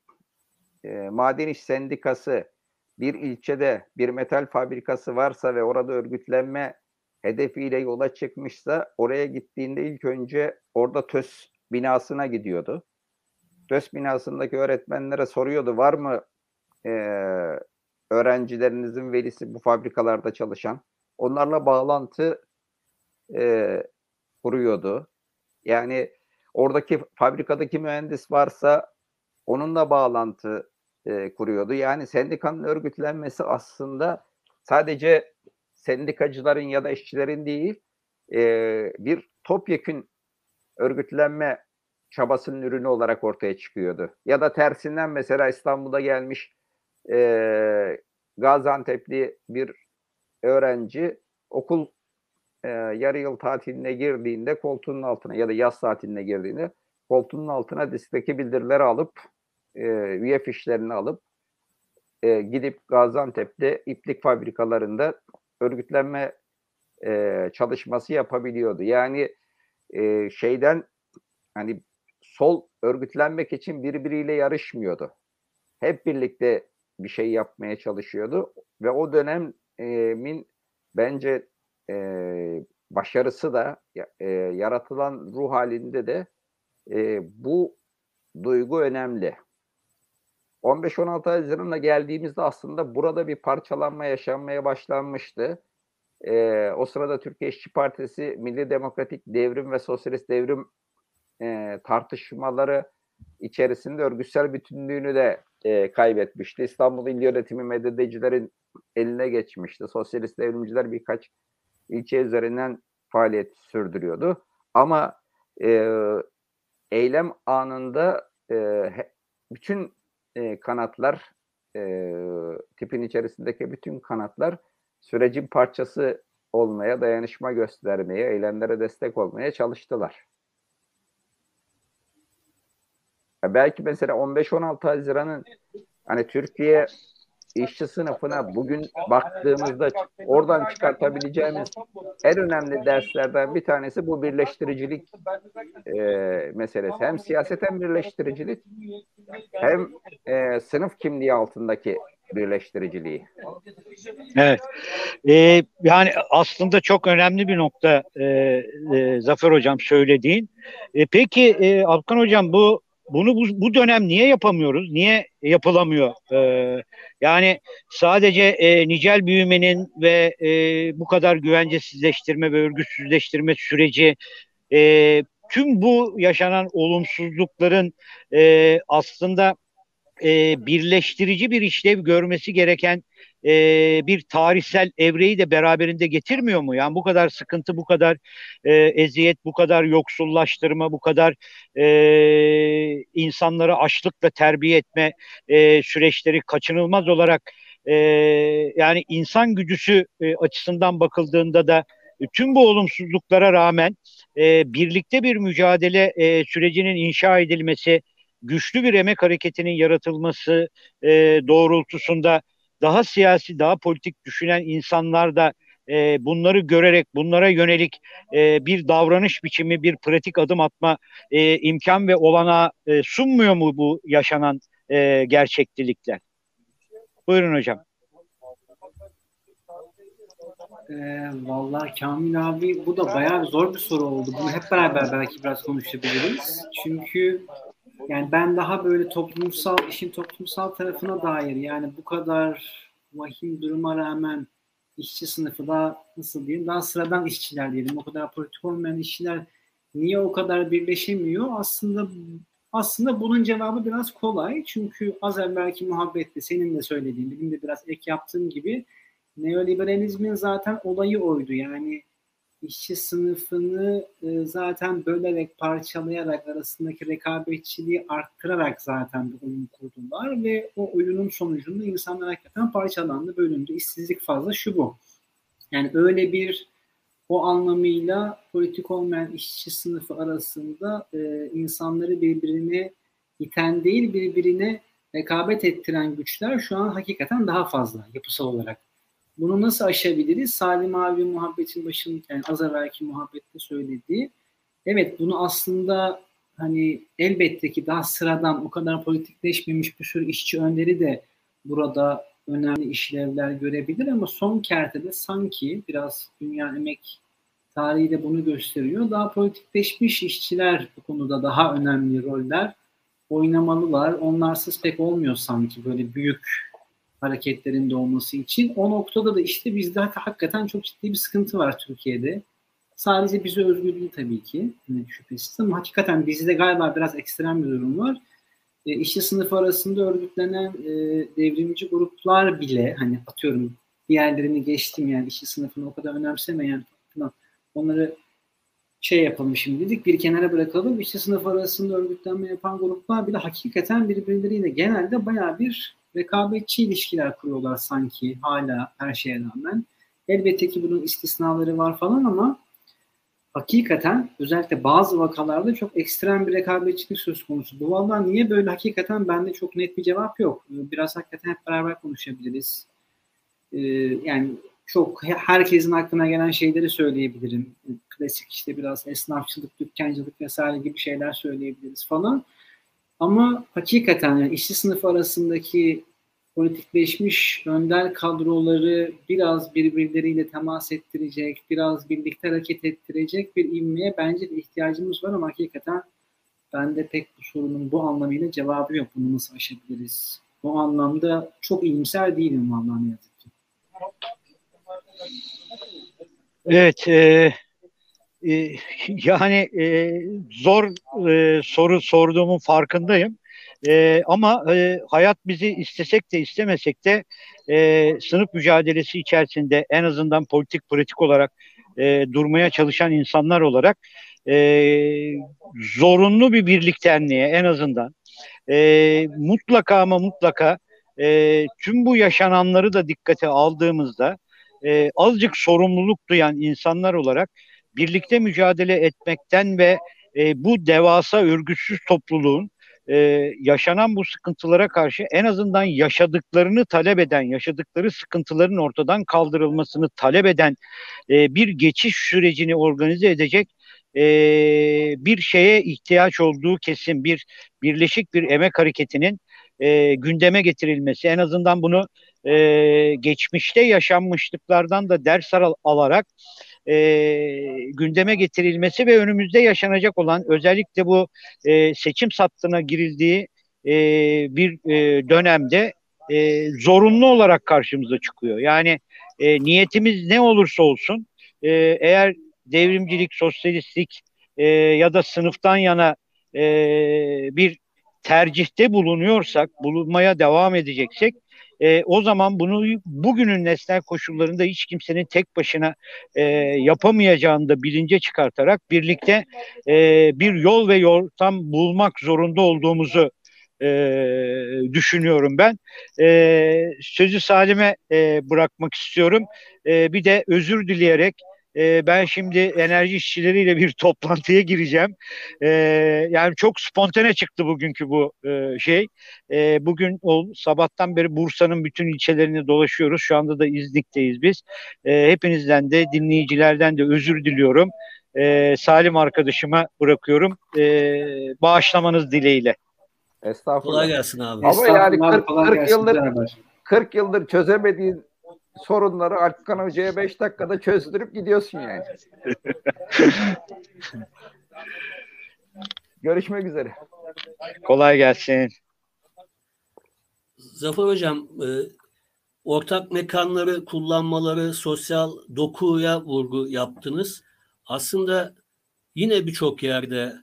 Speaker 2: e, maden iş sendikası bir ilçede bir metal fabrikası varsa ve orada örgütlenme hedefiyle yola çıkmışsa oraya gittiğinde ilk önce orada TÖS binasına gidiyordu. TÖS binasındaki öğretmenlere soruyordu var mı e, öğrencilerinizin velisi bu fabrikalarda çalışan? Onlarla bağlantı e, kuruyordu. Yani oradaki fabrikadaki mühendis varsa onunla bağlantı e, kuruyordu. Yani sendikanın örgütlenmesi aslında sadece sendikacıların ya da işçilerin değil e, bir topyekün örgütlenme çabasının ürünü olarak ortaya çıkıyordu. Ya da tersinden mesela İstanbul'da gelmiş e, Gaziantep'li bir öğrenci okul e, yarı yıl tatiline girdiğinde koltuğunun altına ya da yaz tatiline girdiğinde koltuğunun altına diskdeki bildirileri alıp e, üye fişlerini alıp e, gidip Gaziantep'te iplik fabrikalarında örgütlenme e, çalışması yapabiliyordu. Yani e, şeyden hani sol örgütlenmek için birbiriyle yarışmıyordu. Hep birlikte bir şey yapmaya çalışıyordu ve o dönemin bence e, başarısı da e, yaratılan ruh halinde de e, bu duygu önemli. 15-16 Haziran'a geldiğimizde aslında burada bir parçalanma yaşanmaya başlanmıştı. E, o sırada Türkiye İşçi Partisi Milli Demokratik Devrim ve Sosyalist Devrim e, tartışmaları içerisinde örgütsel bütünlüğünü de e, kaybetmişti. İstanbul İl Yönetimi medyadecilerin eline geçmişti. Sosyalist devrimciler birkaç ilçe üzerinden faaliyet sürdürüyordu. Ama e, eylem anında e, bütün e, kanatlar e, tipin içerisindeki bütün kanatlar sürecin parçası olmaya, dayanışma göstermeye, eylemlere destek olmaya çalıştılar. Ya belki mesela 15-16 Haziran'ın hani Türkiye işçi sınıfına bugün baktığımızda oradan çıkartabileceğimiz en önemli derslerden bir tanesi bu birleştiricilik e, meselesi. Hem siyaset hem birleştiricilik hem e, sınıf kimliği altındaki birleştiriciliği.
Speaker 3: Evet. Ee, yani aslında çok önemli bir nokta e, e, Zafer Hocam söylediğin. E, peki e, Alkan Hocam bu bunu bu, bu dönem niye yapamıyoruz? Niye yapılamıyor? Ee, yani sadece e, nicel büyümenin ve e, bu kadar güvencesizleştirme ve örgütsüzleştirme süreci e, tüm bu yaşanan olumsuzlukların e, aslında e, birleştirici bir işlev görmesi gereken e, bir tarihsel evreyi de beraberinde getirmiyor mu? Yani bu kadar sıkıntı, bu kadar e, eziyet, bu kadar yoksullaştırma, bu kadar e, insanları açlıkla terbiye etme e, süreçleri kaçınılmaz olarak e, yani insan gücüsü e, açısından bakıldığında da e, tüm bu olumsuzluklara rağmen e, birlikte bir mücadele e, sürecinin inşa edilmesi, güçlü bir emek hareketinin yaratılması e, doğrultusunda daha siyasi, daha politik düşünen insanlar da e, bunları görerek, bunlara yönelik e, bir davranış biçimi, bir pratik adım atma e, imkan ve olana e, sunmuyor mu bu yaşanan e, gerçeklilikler? Buyurun hocam.
Speaker 4: E, vallahi Kamil abi bu da bayağı zor bir soru oldu. Bunu hep beraber belki biraz konuşabiliriz. Çünkü yani ben daha böyle toplumsal, işin toplumsal tarafına dair yani bu kadar vahim duruma rağmen işçi sınıfı daha nasıl diyeyim daha sıradan işçiler diyelim o kadar politik olmayan işçiler niye o kadar birleşemiyor? Aslında aslında bunun cevabı biraz kolay. Çünkü az evvelki muhabbette senin de söylediğin, benim de biraz ek yaptığım gibi neoliberalizmin zaten olayı oydu. Yani işçi sınıfını e, zaten bölerek, parçalayarak, arasındaki rekabetçiliği arttırarak zaten bir oyun kurdular ve o oyunun sonucunda insanlar hakikaten parçalandı, bölündü. İşsizlik fazla şu bu. Yani öyle bir o anlamıyla politik olmayan işçi sınıfı arasında e, insanları birbirine iten değil birbirine rekabet ettiren güçler şu an hakikaten daha fazla yapısal olarak. Bunu nasıl aşabiliriz? Salim abi muhabbetin başında yani az evvelki muhabbette söylediği. Evet bunu aslında hani elbette ki daha sıradan o kadar politikleşmemiş bir sürü işçi önderi de burada önemli işlevler görebilir ama son kertede sanki biraz dünya emek tarihi de bunu gösteriyor. Daha politikleşmiş işçiler bu konuda daha önemli roller oynamalılar. Onlarsız pek olmuyor sanki böyle büyük hareketlerinde olması için. O noktada da işte bizde hakikaten çok ciddi bir sıkıntı var Türkiye'de. Sadece bize özgü değil tabii ki şüphesiz ama hakikaten bizde galiba biraz ekstrem bir durum var. E, işçi sınıfı arasında örgütlenen e, devrimci gruplar bile hani atıyorum diğerlerini geçtim yani işçi sınıfını o kadar önemsemeyen onları şey yapalım şimdi dedik bir kenara bırakalım. İşçi sınıf arasında örgütlenme yapan gruplar bile hakikaten birbirleriyle genelde baya bir rekabetçi ilişkiler kuruyorlar sanki hala her şeye rağmen. Elbette ki bunun istisnaları var falan ama hakikaten özellikle bazı vakalarda çok ekstrem bir rekabetçilik söz konusu. Bu valla niye böyle hakikaten bende çok net bir cevap yok. Biraz hakikaten hep beraber konuşabiliriz. Ee, yani çok herkesin aklına gelen şeyleri söyleyebilirim. Klasik işte biraz esnafçılık, dükkancılık vesaire gibi şeyler söyleyebiliriz falan. Ama hakikaten yani işçi sınıfı arasındaki politikleşmiş önder kadroları biraz birbirleriyle temas ettirecek, biraz birlikte hareket ettirecek bir ivmeye bence de ihtiyacımız var ama hakikaten bende pek bu sorunun bu anlamıyla cevabı yok. Bunu nasıl aşabiliriz? Bu anlamda çok iyimser değilim vallahi ne yazık ki.
Speaker 3: Evet, e, e, yani e, zor e, soru sorduğumun farkındayım. E, ama e, hayat bizi istesek de istemesek de e, sınıf mücadelesi içerisinde en azından politik politik olarak e, durmaya çalışan insanlar olarak e, zorunlu bir birliktenliğe en azından e, mutlaka ama mutlaka e, tüm bu yaşananları da dikkate aldığımızda e, azıcık sorumluluk duyan insanlar olarak birlikte mücadele etmekten ve e, bu devasa örgütsüz topluluğun e, yaşanan bu sıkıntılara karşı en azından yaşadıklarını talep eden, yaşadıkları sıkıntıların ortadan kaldırılmasını talep eden e, bir geçiş sürecini organize edecek e, bir şeye ihtiyaç olduğu kesin bir birleşik bir emek hareketinin e, gündeme getirilmesi, en azından bunu e, geçmişte yaşanmışlıklardan da ders al- alarak e, gündeme getirilmesi ve önümüzde yaşanacak olan özellikle bu e, seçim sattığına girildiği e, bir e, dönemde e, zorunlu olarak karşımıza çıkıyor. Yani e, niyetimiz ne olursa olsun e, eğer devrimcilik, sosyalistlik e, ya da sınıftan yana e, bir tercihte bulunuyorsak, bulunmaya devam edeceksek e, o zaman bunu bugünün nesnel koşullarında hiç kimsenin tek başına e, yapamayacağını da bilince çıkartarak birlikte e, bir yol ve yordam bulmak zorunda olduğumuzu e, düşünüyorum ben. E, sözü Salim'e e, bırakmak istiyorum. E, bir de özür dileyerek e, ben şimdi enerji işçileriyle bir toplantıya gireceğim. E, yani çok spontane çıktı bugünkü bu e, şey. E, bugün o sabahtan beri Bursa'nın bütün ilçelerini dolaşıyoruz. Şu anda da İznik'teyiz biz. E, hepinizden de dinleyicilerden de özür diliyorum. E, Salim arkadaşıma bırakıyorum. E, bağışlamanız dileğiyle.
Speaker 2: Estağfurullah.
Speaker 1: Kolay gelsin abi.
Speaker 2: Ama yani 40,
Speaker 4: kolay
Speaker 2: 40
Speaker 4: gelsin
Speaker 2: yıldır
Speaker 4: beraber.
Speaker 2: 40 yıldır çözemediğin sorunları Alpkan Hoca'ya 5 dakikada çözdürüp gidiyorsun yani. Görüşmek üzere.
Speaker 3: Kolay gelsin.
Speaker 1: Zafer Hocam, e, ortak mekanları kullanmaları, sosyal dokuya vurgu yaptınız. Aslında yine birçok yerde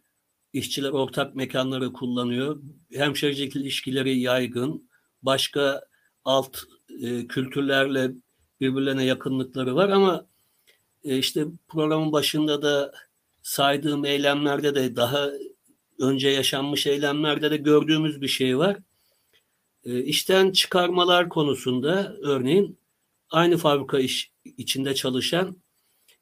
Speaker 1: işçiler ortak mekanları kullanıyor. Hemşericilik ilişkileri yaygın. Başka alt e, kültürlerle birbirlerine yakınlıkları var ama e, işte programın başında da saydığım eylemlerde de daha önce yaşanmış eylemlerde de gördüğümüz bir şey var. E, işten çıkarmalar konusunda örneğin aynı fabrika iş, içinde çalışan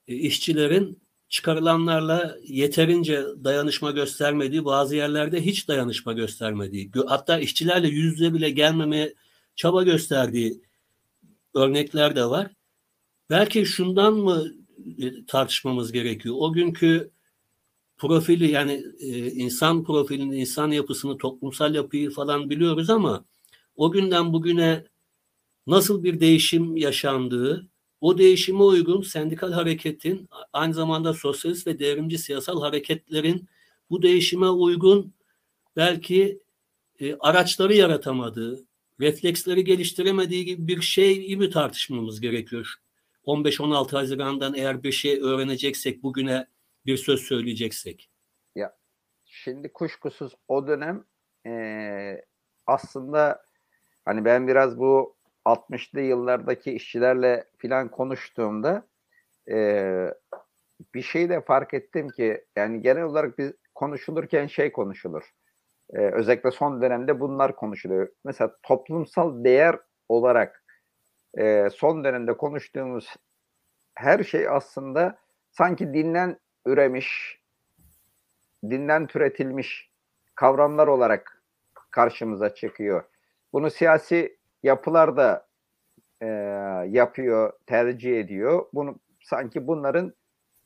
Speaker 1: e, işçilerin çıkarılanlarla yeterince dayanışma göstermediği, bazı yerlerde hiç dayanışma göstermediği, hatta işçilerle yüz yüze bile gelmemeye çaba gösterdiği örnekler de var. Belki şundan mı e, tartışmamız gerekiyor? O günkü profili yani e, insan profilini, insan yapısını, toplumsal yapıyı falan biliyoruz ama o günden bugüne nasıl bir değişim yaşandığı, o değişime uygun sendikal hareketin, aynı zamanda sosyalist ve devrimci siyasal hareketlerin bu değişime uygun belki e, araçları yaratamadığı, refleksleri geliştiremediği gibi bir şey gibi tartışmamız gerekiyor. 15-16 Haziran'dan eğer bir şey öğreneceksek, bugüne bir söz söyleyeceksek.
Speaker 2: Ya şimdi kuşkusuz o dönem e, aslında hani ben biraz bu 60'lı yıllardaki işçilerle filan konuştuğumda e, bir şey de fark ettim ki yani genel olarak biz konuşulurken şey konuşulur. E, özellikle son dönemde bunlar konuşuluyor. Mesela toplumsal değer olarak e, son dönemde konuştuğumuz her şey aslında sanki dinlen üremiş, dinden türetilmiş kavramlar olarak karşımıza çıkıyor. Bunu siyasi yapılar da e, yapıyor, tercih ediyor. Bunu sanki bunların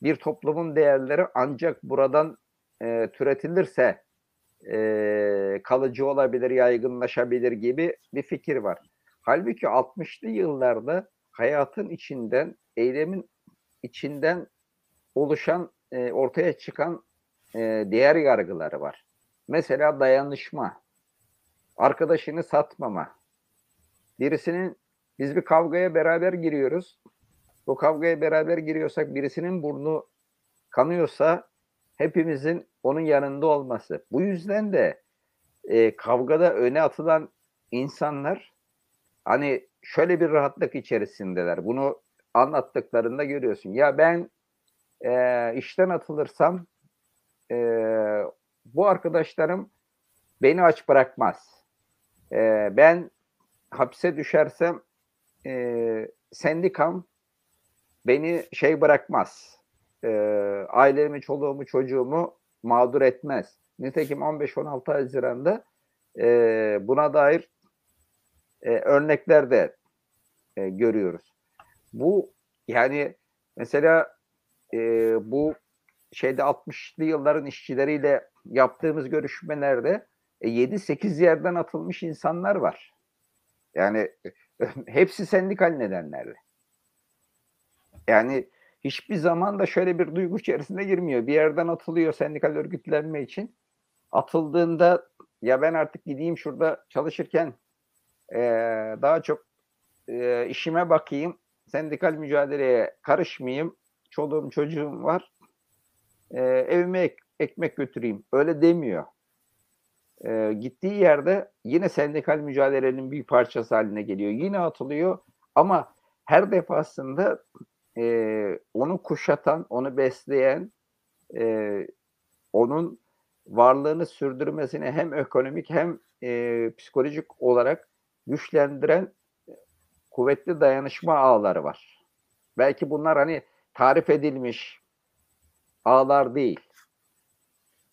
Speaker 2: bir toplumun değerleri ancak buradan e, türetilirse e, kalıcı olabilir, yaygınlaşabilir gibi bir fikir var. Halbuki 60'lı yıllarda hayatın içinden, eylemin içinden oluşan, e, ortaya çıkan e, değer yargıları var. Mesela dayanışma, arkadaşını satmama. Birisinin, biz bir kavgaya beraber giriyoruz. Bu kavgaya beraber giriyorsak birisinin burnu kanıyorsa hepimizin onun yanında olması. Bu yüzden de e, kavgada öne atılan insanlar hani şöyle bir rahatlık içerisindeler. Bunu anlattıklarında görüyorsun. Ya ben e, işten atılırsam e, bu arkadaşlarım beni aç bırakmaz. E, ben hapse düşersem e, sendikam beni şey bırakmaz. E, ailemi, çoluğumu, çocuğumu mağdur etmez. Nitekim 15-16 Haziran'da e, buna dair e, örnekler de e, görüyoruz. Bu yani mesela e, bu şeyde 60'lı yılların işçileriyle yaptığımız görüşmelerde e, 7-8 yerden atılmış insanlar var. Yani hepsi sendikal nedenlerle. Yani hiçbir zaman da şöyle bir duygu içerisinde girmiyor. Bir yerden atılıyor sendikal örgütlenme için. Atıldığında ya ben artık gideyim şurada çalışırken e, daha çok e, işime bakayım, sendikal mücadeleye karışmayayım, çoluğum çocuğum var, e, evime ek, ekmek götüreyim. Öyle demiyor. E, gittiği yerde yine sendikal mücadelenin bir parçası haline geliyor. Yine atılıyor ama her defasında e, onu kuşatan, onu besleyen, e, onun varlığını sürdürmesine hem ekonomik hem e, psikolojik olarak güçlendiren kuvvetli dayanışma ağları var. Belki bunlar hani tarif edilmiş ağlar değil.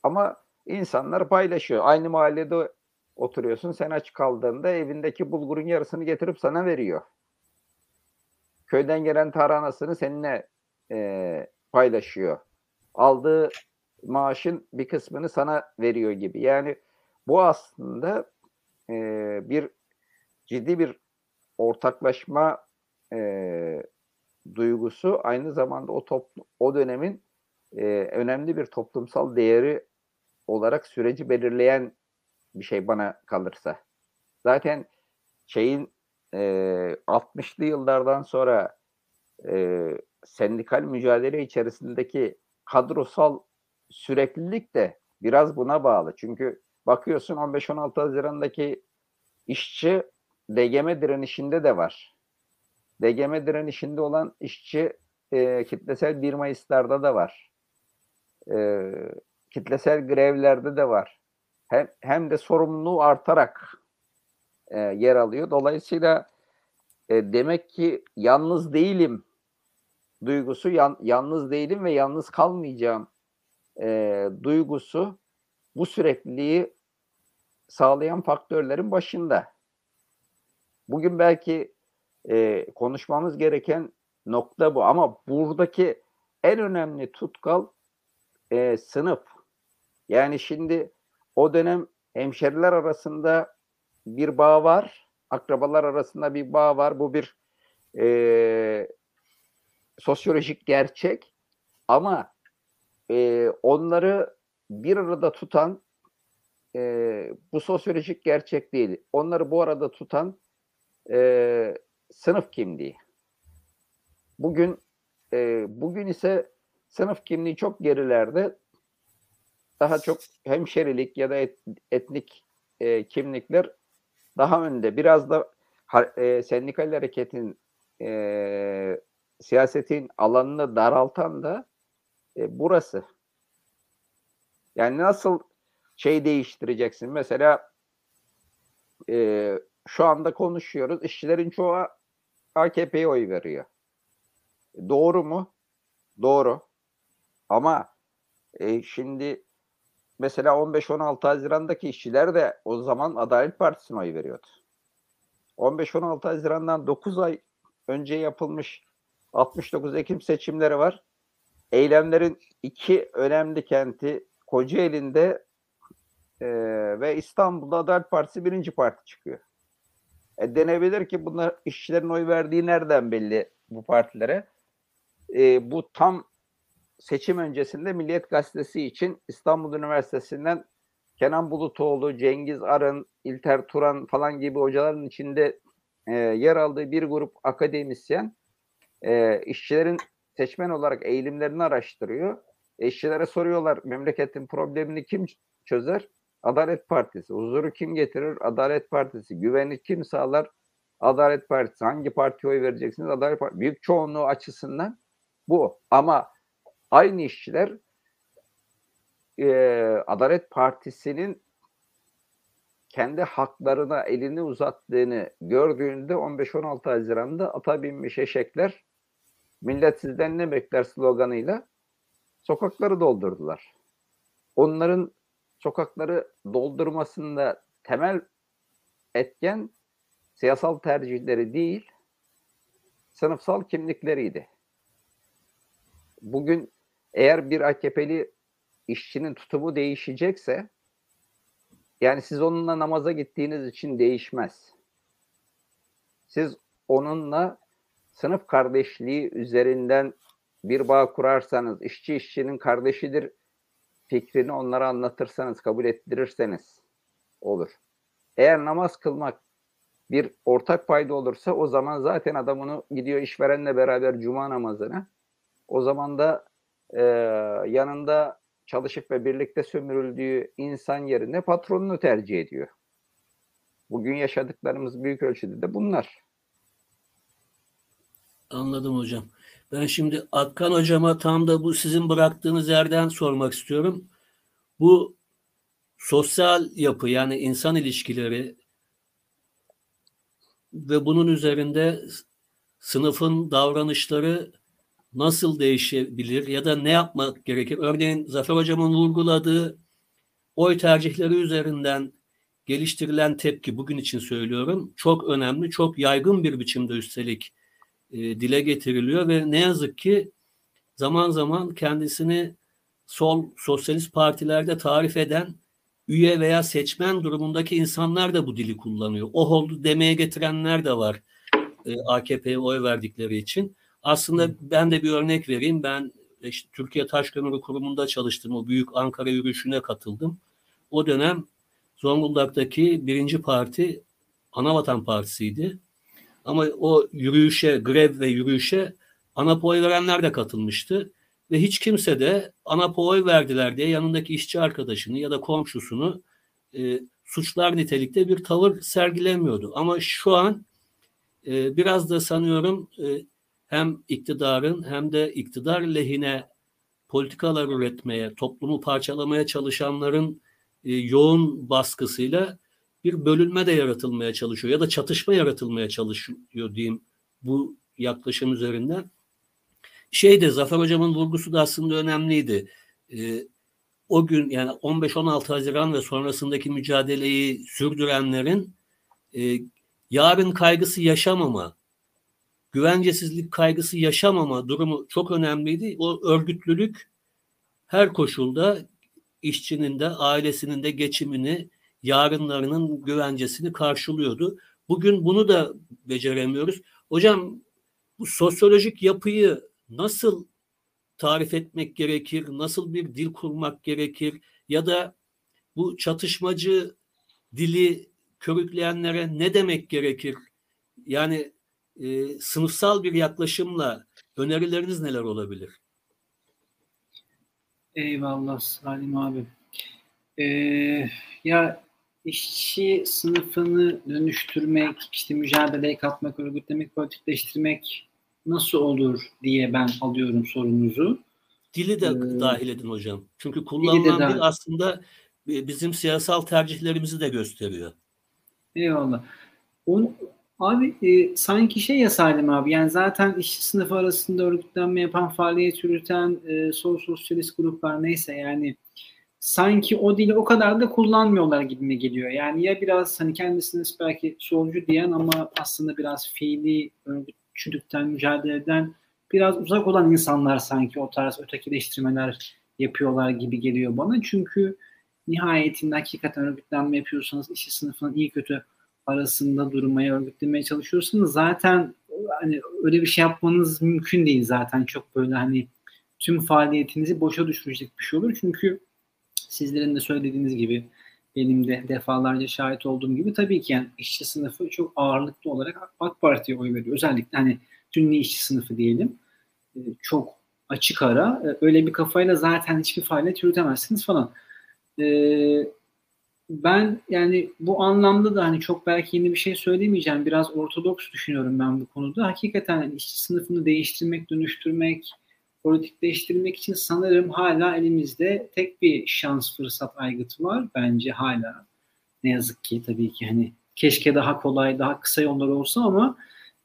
Speaker 2: Ama insanlar paylaşıyor. Aynı mahallede oturuyorsun. Sen aç kaldığında evindeki bulgurun yarısını getirip sana veriyor. Köyden gelen taranasını seninle e, paylaşıyor. Aldığı maaşın bir kısmını sana veriyor gibi. Yani bu aslında e, bir ciddi bir ortaklaşma e, duygusu aynı zamanda o toplu, o dönemin e, önemli bir toplumsal değeri olarak süreci belirleyen bir şey bana kalırsa. Zaten şeyin e, 60'lı yıllardan sonra e, sendikal mücadele içerisindeki kadrosal süreklilik de biraz buna bağlı. Çünkü bakıyorsun 15-16 Haziran'daki işçi DGM direnişinde de var. DGM direnişinde olan işçi e, kitlesel 1 Mayıs'larda da var. E, kitlesel grevlerde de var. Hem, hem de sorumluluğu artarak e, yer alıyor. Dolayısıyla e, demek ki yalnız değilim duygusu, yan, yalnız değilim ve yalnız kalmayacağım e, duygusu bu sürekliliği sağlayan faktörlerin başında. Bugün belki e, konuşmamız gereken nokta bu ama buradaki en önemli tutkal e, sınıf. Yani şimdi o dönem hemşeriler arasında bir bağ var, akrabalar arasında bir bağ var. Bu bir e, sosyolojik gerçek ama e, onları bir arada tutan e, bu sosyolojik gerçek değil. Onları bu arada tutan e, sınıf kimliği. Bugün e, bugün ise sınıf kimliği çok gerilerde. Daha çok hemşerilik ya da et, etnik e, kimlikler daha önde. Biraz da e, sendikal hareketin e, siyasetin alanını daraltan da e, burası. Yani nasıl şey değiştireceksin? Mesela e, şu anda konuşuyoruz. İşçilerin çoğu AKP'ye oy veriyor. Doğru mu? Doğru. Ama e, şimdi mesela 15-16 Haziran'daki işçiler de o zaman Adalet Partisi'ne oy veriyordu. 15-16 Haziran'dan 9 ay önce yapılmış 69 Ekim seçimleri var. Eylemlerin iki önemli kenti Kocaeli'nde e, ve İstanbul'da Adalet Partisi birinci parti çıkıyor. E, denebilir ki bunlar işçilerin oy verdiği nereden belli bu partilere? E, bu tam seçim öncesinde Milliyet Gazetesi için İstanbul Üniversitesi'nden Kenan Bulutoğlu, Cengiz Arın, İlter Turan falan gibi hocaların içinde e, yer aldığı bir grup akademisyen e, işçilerin seçmen olarak eğilimlerini araştırıyor. E, işçilere soruyorlar memleketin problemini kim çözer? Adalet Partisi. Huzuru kim getirir? Adalet Partisi. Güvenlik kim sağlar? Adalet Partisi. Hangi partiye oy vereceksiniz? Adalet Partisi. Büyük çoğunluğu açısından bu. Ama aynı işçiler e, Adalet Partisi'nin kendi haklarına elini uzattığını gördüğünde 15-16 Haziran'da ata binmiş eşekler millet sizden ne bekler sloganıyla sokakları doldurdular. Onların sokakları doldurmasında temel etken siyasal tercihleri değil, sınıfsal kimlikleriydi. Bugün eğer bir AKP'li işçinin tutumu değişecekse yani siz onunla namaza gittiğiniz için değişmez. Siz onunla sınıf kardeşliği üzerinden bir bağ kurarsanız, işçi işçinin kardeşidir fikrini onlara anlatırsanız, kabul ettirirseniz olur. Eğer namaz kılmak bir ortak payda olursa o zaman zaten adam onu gidiyor işverenle beraber cuma namazına. O zaman da e, yanında çalışıp ve birlikte sömürüldüğü insan yerine patronunu tercih ediyor. Bugün yaşadıklarımız büyük ölçüde de bunlar.
Speaker 1: Anladım hocam. Ben şimdi Akkan hocama tam da bu sizin bıraktığınız yerden sormak istiyorum. Bu sosyal yapı yani insan ilişkileri ve bunun üzerinde sınıfın davranışları nasıl değişebilir ya da ne yapmak gerekir? Örneğin Zafer Hocam'ın vurguladığı oy tercihleri üzerinden geliştirilen tepki bugün için söylüyorum çok önemli, çok yaygın bir biçimde üstelik e, dile getiriliyor ve ne yazık ki zaman zaman kendisini sol sosyalist partilerde tarif eden üye veya seçmen durumundaki insanlar da bu dili kullanıyor. O oldu demeye getirenler de var e, AKP'ye oy verdikleri için. Aslında ben de bir örnek vereyim. Ben işte Türkiye Taş Kömürü Kurumu'nda çalıştım. O büyük Ankara yürüyüşüne katıldım. O dönem Zonguldak'taki birinci parti Anavatan Partisi'ydi. Ama o yürüyüşe, grev ve yürüyüşe ANAP'a oy verenler de katılmıştı. Ve hiç kimse de ANAP'a oy verdiler diye yanındaki işçi arkadaşını ya da komşusunu e, suçlar nitelikte bir tavır sergilemiyordu. Ama şu an e, biraz da sanıyorum e, hem iktidarın hem de iktidar lehine politikalar üretmeye, toplumu parçalamaya çalışanların e, yoğun baskısıyla bir bölünme de yaratılmaya çalışıyor ya da çatışma yaratılmaya çalışıyor diyeyim bu yaklaşım üzerinden. Şey de Zafer Hocam'ın vurgusu da aslında önemliydi. E, o gün yani 15-16 Haziran ve sonrasındaki mücadeleyi sürdürenlerin e, yarın kaygısı yaşamama, güvencesizlik kaygısı yaşamama durumu çok önemliydi. O örgütlülük her koşulda işçinin de ailesinin de geçimini, yarınlarının güvencesini karşılıyordu. Bugün bunu da beceremiyoruz. Hocam bu sosyolojik yapıyı nasıl tarif etmek gerekir? Nasıl bir dil kurmak gerekir? Ya da bu çatışmacı dili körükleyenlere ne demek gerekir? Yani e, sınıfsal bir yaklaşımla önerileriniz neler olabilir?
Speaker 4: Eyvallah Salim abi. Ee, ya işçi sınıfını dönüştürmek, işte mücadeleye katmak, örgütlemek, politikleştirmek nasıl olur diye ben alıyorum sorunuzu.
Speaker 1: Dili de ee, dahil edin hocam. Çünkü kullanılan dil aslında bizim siyasal tercihlerimizi de gösteriyor.
Speaker 4: Eyvallah. Onu, Abi e, sanki şey ya Salim abi yani zaten işçi sınıfı arasında örgütlenme yapan, faaliyet yürüten e, sol sosyalist gruplar neyse yani sanki o dili o kadar da kullanmıyorlar gibime geliyor. Yani ya biraz hani kendisini belki solcu diyen ama aslında biraz fiili örgütçülükten, mücadeleden biraz uzak olan insanlar sanki o tarz ötekileştirmeler yapıyorlar gibi geliyor bana. Çünkü nihayetinde hakikaten örgütlenme yapıyorsanız işçi sınıfının iyi kötü arasında durmaya, örgütlemeye çalışıyorsanız zaten hani öyle bir şey yapmanız mümkün değil zaten çok böyle hani tüm faaliyetinizi boşa düşürecek bir şey olur. Çünkü sizlerin de söylediğiniz gibi benim de defalarca şahit olduğum gibi tabii ki yani işçi sınıfı çok ağırlıklı olarak AK Parti'ye oy veriyor. Özellikle hani Sünni işçi sınıfı diyelim. Ee, çok açık ara. Ee, öyle bir kafayla zaten hiçbir faaliyet yürütemezsiniz falan. Ee, ben yani bu anlamda da hani çok belki yeni bir şey söylemeyeceğim. Biraz ortodoks düşünüyorum ben bu konuda. Hakikaten yani işçi sınıfını değiştirmek, dönüştürmek, politikleştirmek için sanırım hala elimizde tek bir şans, fırsat aygıtı var. Bence hala. Ne yazık ki tabii ki hani keşke daha kolay, daha kısa yollar olsa ama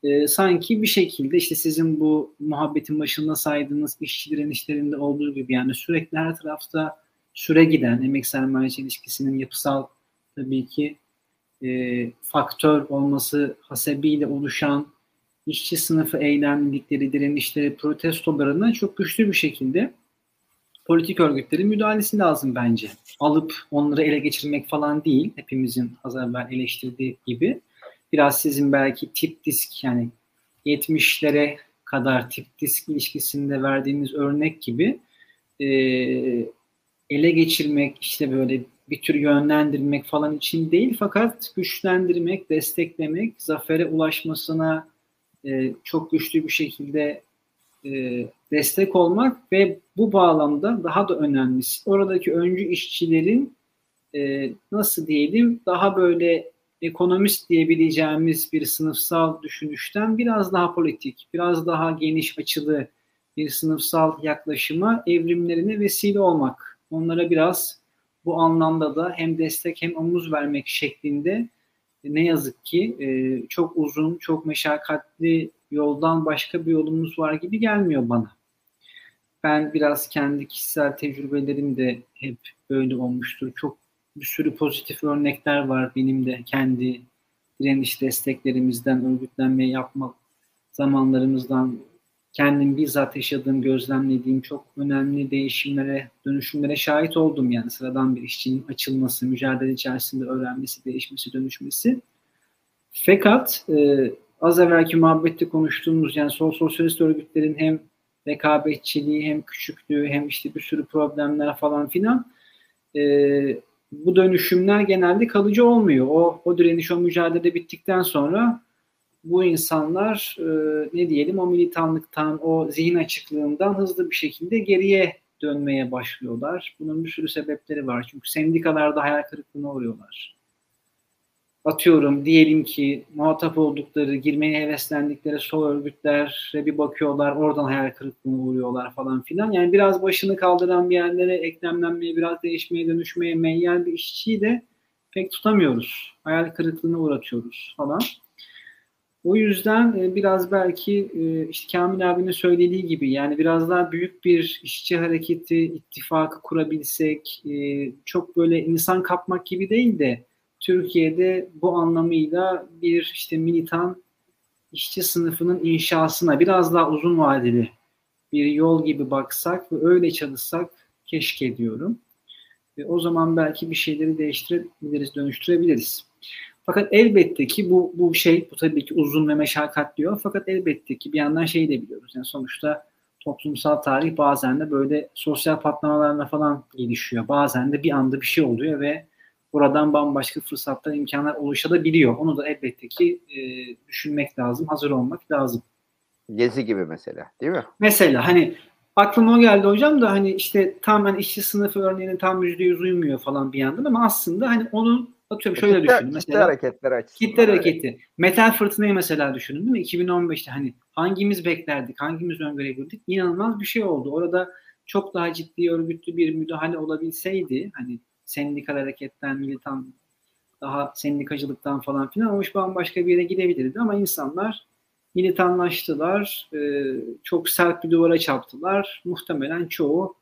Speaker 4: e, sanki bir şekilde işte sizin bu muhabbetin başında saydığınız işçi direnişlerinde olduğu gibi yani sürekli her tarafta süre giden emek sermaye ilişkisinin yapısal tabii ki e, faktör olması hasebiyle oluşan işçi sınıfı eylemlilikleri, direnişleri, protestolarını çok güçlü bir şekilde politik örgütlerin müdahalesi lazım bence. Alıp onları ele geçirmek falan değil. Hepimizin az evvel eleştirdiği gibi. Biraz sizin belki tip disk yani 70'lere kadar tip disk ilişkisinde verdiğiniz örnek gibi e, ele geçirmek işte böyle bir tür yönlendirmek falan için değil fakat güçlendirmek, desteklemek, zafere ulaşmasına e, çok güçlü bir şekilde e, destek olmak ve bu bağlamda daha da önemlisi oradaki öncü işçilerin e, nasıl diyelim daha böyle ekonomist diyebileceğimiz bir sınıfsal düşünüşten biraz daha politik, biraz daha geniş açılı bir sınıfsal yaklaşıma evrimlerine vesile olmak. Onlara biraz bu anlamda da hem destek hem omuz vermek şeklinde ne yazık ki e, çok uzun, çok meşakkatli yoldan başka bir yolumuz var gibi gelmiyor bana. Ben biraz kendi kişisel tecrübelerim de hep böyle olmuştur. Çok bir sürü pozitif örnekler var benim de kendi direniş desteklerimizden, örgütlenme yapma zamanlarımızdan kendim bizzat yaşadığım, gözlemlediğim çok önemli değişimlere, dönüşümlere şahit oldum. Yani sıradan bir işçinin açılması, mücadele içerisinde öğrenmesi, değişmesi, dönüşmesi. Fakat e, az evvelki muhabbette konuştuğumuz yani sol sosyalist örgütlerin hem rekabetçiliği hem küçüklüğü hem işte bir sürü problemler falan filan e, bu dönüşümler genelde kalıcı olmuyor. O, o direniş, o mücadele bittikten sonra bu insanlar e, ne diyelim o militanlıktan, o zihin açıklığından hızlı bir şekilde geriye dönmeye başlıyorlar. Bunun bir sürü sebepleri var. Çünkü sendikalarda hayal kırıklığına uğruyorlar. Atıyorum diyelim ki muhatap oldukları, girmeye heveslendikleri sol örgütlere bir bakıyorlar, oradan hayal kırıklığına uğruyorlar falan filan. Yani biraz başını kaldıran bir yerlere eklemlenmeye, biraz değişmeye, dönüşmeye meyyal bir işçiyi de pek tutamıyoruz. Hayal kırıklığına uğratıyoruz falan. O yüzden e, biraz belki e, işte Kamil abinin söylediği gibi yani biraz daha büyük bir işçi hareketi, ittifakı kurabilsek e, çok böyle insan kapmak gibi değil de Türkiye'de bu anlamıyla bir işte militan işçi sınıfının inşasına biraz daha uzun vadeli bir yol gibi baksak ve öyle çalışsak keşke diyorum. Ve o zaman belki bir şeyleri değiştirebiliriz, dönüştürebiliriz. Fakat elbette ki bu bu şey bu tabii ki uzun ve meşakkatli diyor. Fakat elbette ki bir yandan şeyi de biliyoruz. Yani sonuçta toplumsal tarih bazen de böyle sosyal patlamalarla falan gelişiyor. Bazen de bir anda bir şey oluyor ve buradan bambaşka fırsatlar, imkanlar oluşabiliyor. Onu da elbette ki e, düşünmek lazım, hazır olmak lazım.
Speaker 2: Gezi gibi mesela değil mi?
Speaker 4: Mesela hani aklıma o geldi hocam da hani işte tam hani işçi sınıfı örneğinin tam yüzde yüz uymuyor falan bir yandan ama aslında hani onun Atıyorum şöyle kitle, düşünün. Mesela,
Speaker 2: kitle hareketler açısından.
Speaker 4: Kitle hareketi. Metal fırtınayı mesela düşünün değil mi? 2015'te hani hangimiz beklerdik, hangimiz öngörebilirdik? İnanılmaz bir şey oldu. Orada çok daha ciddi örgütlü bir müdahale olabilseydi hani sendikal hareketten, militan daha sendikacılıktan falan filan o iş bambaşka bir yere gidebilirdi ama insanlar militanlaştılar, e, çok sert bir duvara çarptılar. Muhtemelen çoğu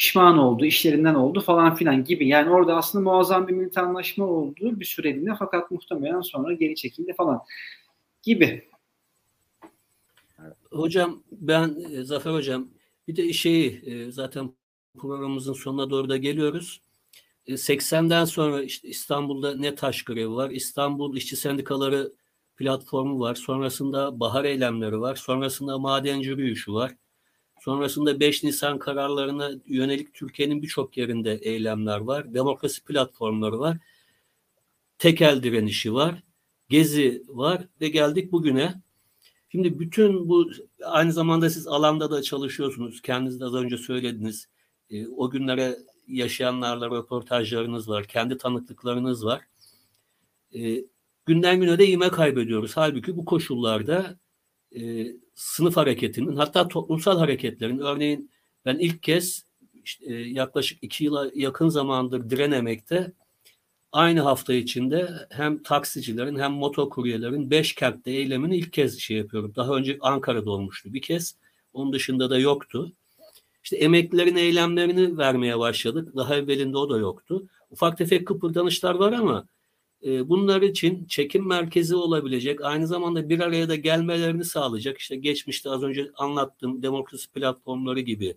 Speaker 4: pişman oldu, işlerinden oldu falan filan gibi. Yani orada aslında muazzam bir militanlaşma oldu bir süreliğine fakat muhtemelen sonra geri çekildi falan gibi.
Speaker 1: Hocam ben e, Zafer Hocam bir de şeyi e, zaten programımızın sonuna doğru da geliyoruz. 80'den e, sonra işte İstanbul'da ne taş grevi var, İstanbul İşçi Sendikaları platformu var, sonrasında bahar eylemleri var, sonrasında madenci yürüyüşü var. Sonrasında 5 Nisan kararlarına yönelik Türkiye'nin birçok yerinde eylemler var. Demokrasi platformları var. Tekel direnişi var. Gezi var ve geldik bugüne. Şimdi bütün bu aynı zamanda siz alanda da çalışıyorsunuz. Kendiniz de az önce söylediniz. E, o günlere yaşayanlarla röportajlarınız var. Kendi tanıklıklarınız var. E, günden güne de ime kaybediyoruz. Halbuki bu koşullarda e, sınıf hareketinin hatta toplumsal hareketlerin örneğin ben ilk kez işte, e, yaklaşık iki yıla yakın zamandır direnemekte aynı hafta içinde hem taksicilerin hem motokuryelerin beş kentte eylemini ilk kez şey yapıyorum. Daha önce Ankara'da olmuştu bir kez. Onun dışında da yoktu. İşte emeklilerin eylemlerini vermeye başladık. Daha evvelinde o da yoktu. Ufak tefek kıpırdanışlar var ama bunlar için çekim merkezi olabilecek, aynı zamanda bir araya da gelmelerini sağlayacak. İşte geçmişte az önce anlattığım demokrasi platformları gibi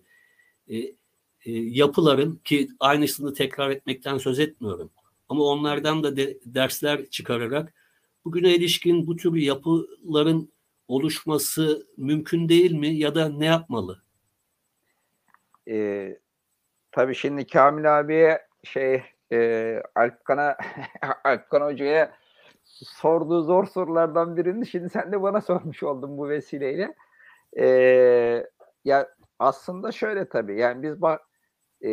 Speaker 1: yapıların ki aynısını tekrar etmekten söz etmiyorum ama onlardan da de, dersler çıkararak bugüne ilişkin bu tür yapıların oluşması mümkün değil mi ya da ne yapmalı?
Speaker 2: Ee, tabii şimdi Kamil abiye şey e, Alpkan'a Alpkan Hoca'ya sorduğu zor sorulardan birini şimdi sen de bana sormuş oldun bu vesileyle. Ee, ya aslında şöyle tabii yani biz bak e,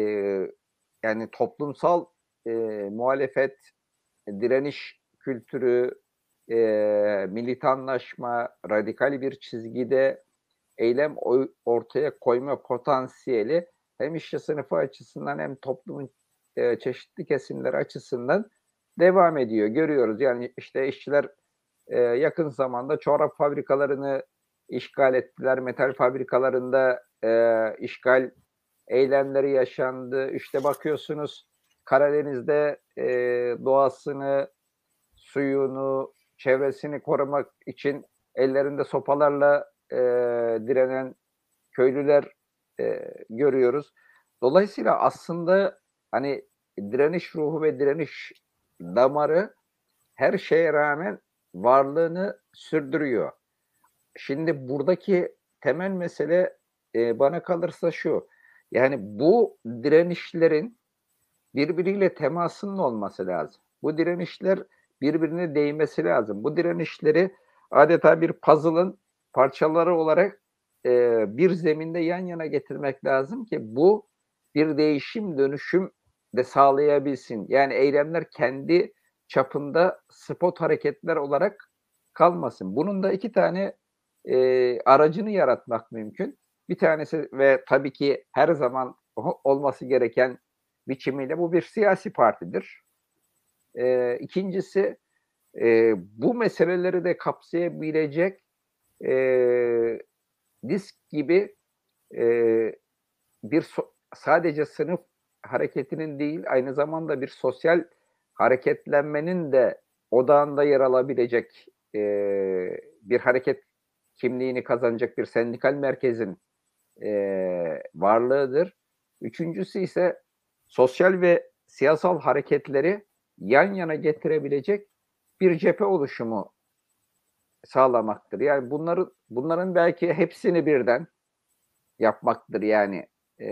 Speaker 2: yani toplumsal e, muhalefet, direniş kültürü, e, militanlaşma, radikal bir çizgide eylem ortaya koyma potansiyeli hem işçi sınıfı açısından hem toplumun e, çeşitli kesimleri açısından devam ediyor. Görüyoruz yani işte işçiler e, yakın zamanda çorap fabrikalarını işgal ettiler. Metal fabrikalarında e, işgal eylemleri yaşandı. İşte bakıyorsunuz Karadeniz'de e, doğasını, suyunu, çevresini korumak için ellerinde sopalarla e, direnen köylüler e, görüyoruz. Dolayısıyla aslında hani direniş ruhu ve direniş damarı her şeye rağmen varlığını sürdürüyor. Şimdi buradaki temel mesele e, bana kalırsa şu. Yani bu direnişlerin birbiriyle temasının olması lazım. Bu direnişler birbirine değmesi lazım. Bu direnişleri adeta bir puzzle'ın parçaları olarak e, bir zeminde yan yana getirmek lazım ki bu bir değişim dönüşüm de sağlayabilsin. Yani eylemler kendi çapında spot hareketler olarak kalmasın. Bunun da iki tane e, aracını yaratmak mümkün. Bir tanesi ve tabii ki her zaman olması gereken biçimiyle bu bir siyasi partidir. E, ikincisi e, bu meseleleri de kapsayabilecek e, disk gibi e, bir so- sadece sınıf hareketinin değil aynı zamanda bir sosyal hareketlenmenin de odağında yer alabilecek e, bir hareket kimliğini kazanacak bir sendikal merkezin e, varlığıdır. Üçüncüsü ise sosyal ve siyasal hareketleri yan yana getirebilecek bir cephe oluşumu sağlamaktır. Yani bunları bunların belki hepsini birden yapmaktır yani e,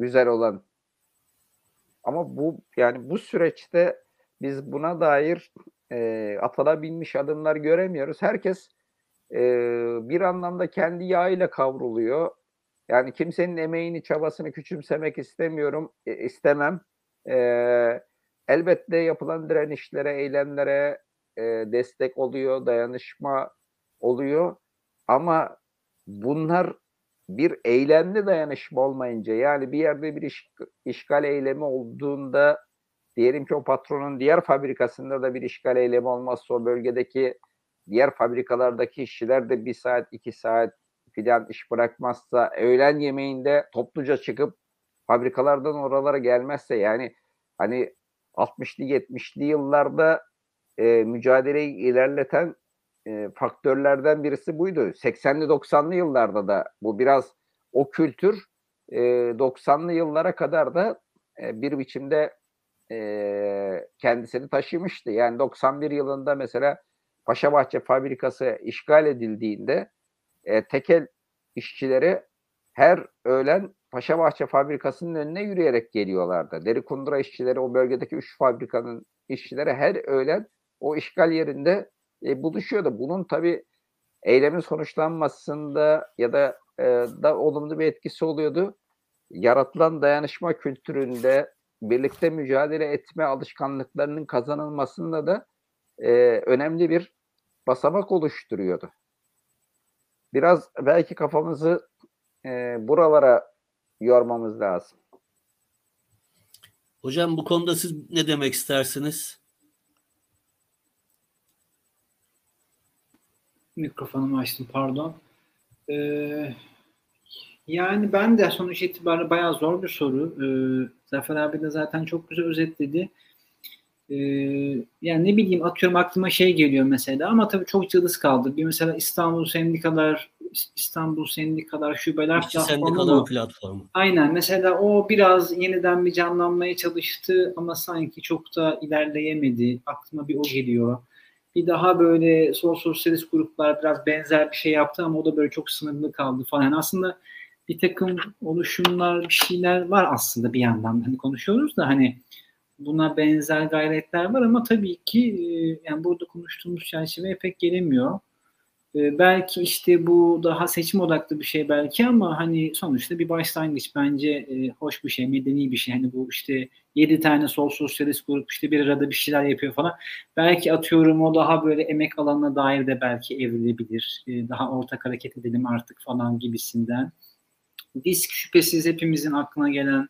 Speaker 2: güzel olan. Ama bu yani bu süreçte biz buna dair e, atılabilmiş adımlar göremiyoruz. Herkes e, bir anlamda kendi yağıyla kavruluyor. Yani kimsenin emeğini, çabasını küçümsemek istemiyorum, e, istemem. E, elbette yapılan direnişlere, eylemlere e, destek oluyor, dayanışma oluyor. Ama bunlar bir eylemli dayanışma olmayınca yani bir yerde bir iş, işgal eylemi olduğunda diyelim ki o patronun diğer fabrikasında da bir işgal eylemi olmazsa o bölgedeki diğer fabrikalardaki işçiler de bir saat iki saat filan iş bırakmazsa öğlen yemeğinde topluca çıkıp fabrikalardan oralara gelmezse yani hani 60'lı 70'li yıllarda e, mücadeleyi ilerleten e, faktörlerden birisi buydu. 80'li 90'lı yıllarda da bu biraz o kültür e, 90'lı yıllara kadar da e, bir biçimde e, kendisini taşımıştı. Yani 91 yılında mesela Paşabahçe fabrikası işgal edildiğinde e, tekel işçileri her öğlen Paşabahçe fabrikasının önüne yürüyerek geliyorlardı. Deri kundura işçileri o bölgedeki üç fabrikanın işçileri her öğlen o işgal yerinde e, buluşuyordu. Bunun tabi eylemin sonuçlanmasında ya da e, da olumlu bir etkisi oluyordu. Yaratılan dayanışma kültüründe birlikte mücadele etme alışkanlıklarının kazanılmasında da e, önemli bir basamak oluşturuyordu. Biraz belki kafamızı e, buralara yormamız lazım.
Speaker 1: Hocam bu konuda siz ne demek istersiniz?
Speaker 4: Mikrofonumu açtım pardon. Ee, yani ben de sonuç itibariyle bayağı zor bir soru. Ee, Zafer abi de zaten çok güzel özetledi. Ee, yani ne bileyim atıyorum aklıma şey geliyor mesela ama tabii çok cılız kaldı. Bir mesela İstanbul Sendikalar İstanbul Sendikalar Şubeler
Speaker 1: İşçi Sendikalar platformu.
Speaker 4: Aynen mesela o biraz yeniden bir canlanmaya çalıştı ama sanki çok da ilerleyemedi. Aklıma bir o geliyor. Bir daha böyle sol sosyalist gruplar biraz benzer bir şey yaptı ama o da böyle çok sınırlı kaldı falan. Yani aslında bir takım oluşumlar, bir şeyler var aslında bir yandan. Hani konuşuyoruz da hani buna benzer gayretler var ama tabii ki e, yani burada konuştuğumuz çerçeveye pek gelemiyor. E, belki işte bu daha seçim odaklı bir şey belki ama hani sonuçta bir başlangıç bence e, hoş bir şey, medeni bir şey. Hani bu işte yedi tane sol sosyalist grup işte bir arada bir şeyler yapıyor falan. Belki atıyorum o daha böyle emek alanına dair de belki evrilebilir. daha ortak hareket edelim artık falan gibisinden. Disk şüphesiz hepimizin aklına gelen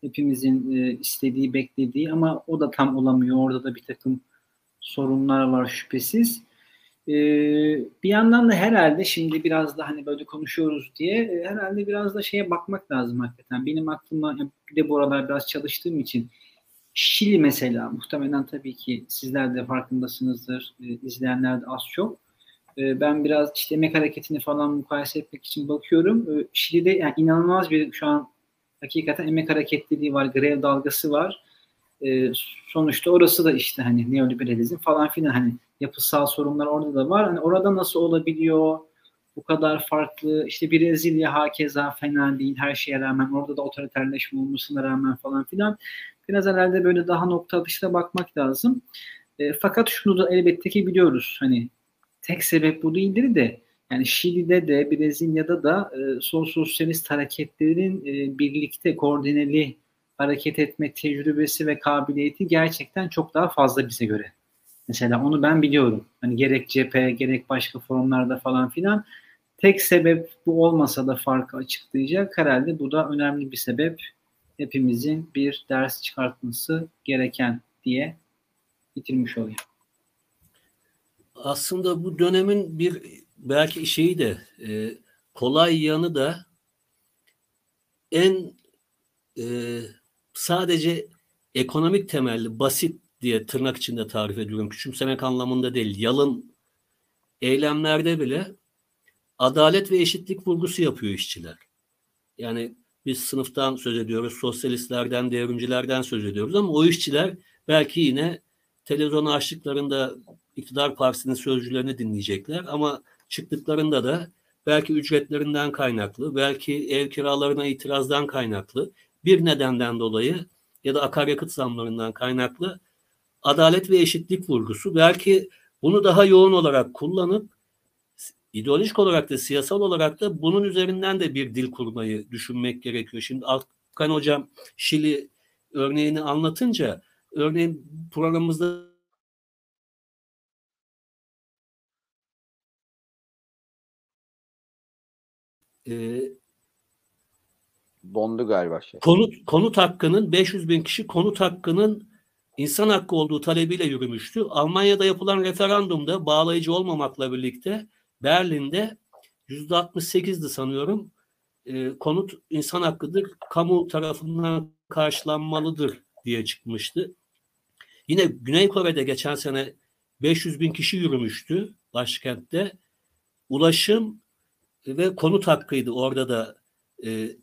Speaker 4: hepimizin e, istediği, beklediği ama o da tam olamıyor. Orada da bir takım sorunlar var şüphesiz. E, bir yandan da herhalde şimdi biraz da hani böyle konuşuyoruz diye e, herhalde biraz da şeye bakmak lazım hakikaten. Benim aklıma bir de bu aralar biraz çalıştığım için Şili mesela muhtemelen tabii ki sizler de farkındasınızdır. E, izleyenler de az çok. E, ben biraz işte emek hareketini falan mukayese etmek için bakıyorum. E, Şili'de yani inanılmaz bir şu an hakikaten emek hareketliliği var, grev dalgası var. E, sonuçta orası da işte hani neoliberalizm falan filan hani yapısal sorunlar orada da var. Hani orada nasıl olabiliyor? Bu kadar farklı. İşte Brezilya hakeza fena değil her şeye rağmen. Orada da otoriterleşme olmasına rağmen falan filan. Biraz herhalde böyle daha nokta atışla bakmak lazım. E, fakat şunu da elbette ki biliyoruz. Hani tek sebep bu değildir de yani Şili'de de Brezilya'da da e, sol sosyalist hareketlerin e, birlikte koordineli hareket etme tecrübesi ve kabiliyeti gerçekten çok daha fazla bize göre. Mesela onu ben biliyorum. Hani gerek cephe gerek başka forumlarda falan filan. Tek sebep bu olmasa da farkı açıklayacak. Herhalde bu da önemli bir sebep. Hepimizin bir ders çıkartması gereken diye bitirmiş olayım.
Speaker 1: Aslında bu dönemin bir belki şeyi de e, kolay yanı da en e, sadece ekonomik temelli basit diye tırnak içinde tarif ediyorum. Küçümsemek anlamında değil. Yalın eylemlerde bile adalet ve eşitlik vurgusu yapıyor işçiler. Yani biz sınıftan söz ediyoruz, sosyalistlerden, devrimcilerden söz ediyoruz ama o işçiler belki yine televizyon açtıklarında iktidar partisinin sözcülerini dinleyecekler ama çıktıklarında da belki ücretlerinden kaynaklı, belki ev kiralarına itirazdan kaynaklı bir nedenden dolayı ya da akaryakıt zamlarından kaynaklı adalet ve eşitlik vurgusu belki bunu daha yoğun olarak kullanıp ideolojik olarak da siyasal olarak da bunun üzerinden de bir dil kurmayı düşünmek gerekiyor. Şimdi Alkan Hocam Şili örneğini anlatınca örneğin programımızda
Speaker 2: e, dondu galiba şey.
Speaker 1: Konut konut hakkının 500 bin kişi konut hakkının insan hakkı olduğu talebiyle yürümüştü. Almanya'da yapılan referandumda bağlayıcı olmamakla birlikte Berlin'de yüzde 68'di sanıyorum. E, konut insan hakkıdır, kamu tarafından karşılanmalıdır diye çıkmıştı. Yine Güney Kore'de geçen sene 500 bin kişi yürümüştü başkentte. Ulaşım ve konut hakkıydı orada da e,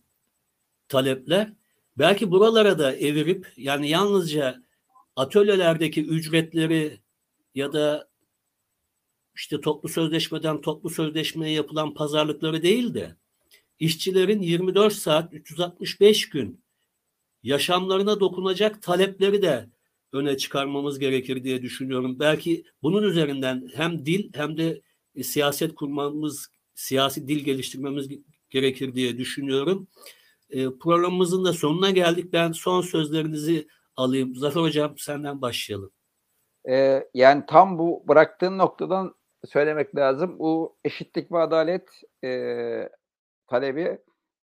Speaker 1: talepler. Belki buralara da evirip yani yalnızca atölyelerdeki ücretleri ya da işte toplu sözleşmeden toplu sözleşmeye yapılan pazarlıkları değil de işçilerin 24 saat 365 gün yaşamlarına dokunacak talepleri de öne çıkarmamız gerekir diye düşünüyorum. Belki bunun üzerinden hem dil hem de siyaset kurmamız siyasi dil geliştirmemiz gerekir diye düşünüyorum. E, programımızın da sonuna geldik. Ben son sözlerinizi alayım. Zafer Hocam senden başlayalım.
Speaker 2: E, yani tam bu bıraktığın noktadan söylemek lazım. Bu eşitlik ve adalet e, talebi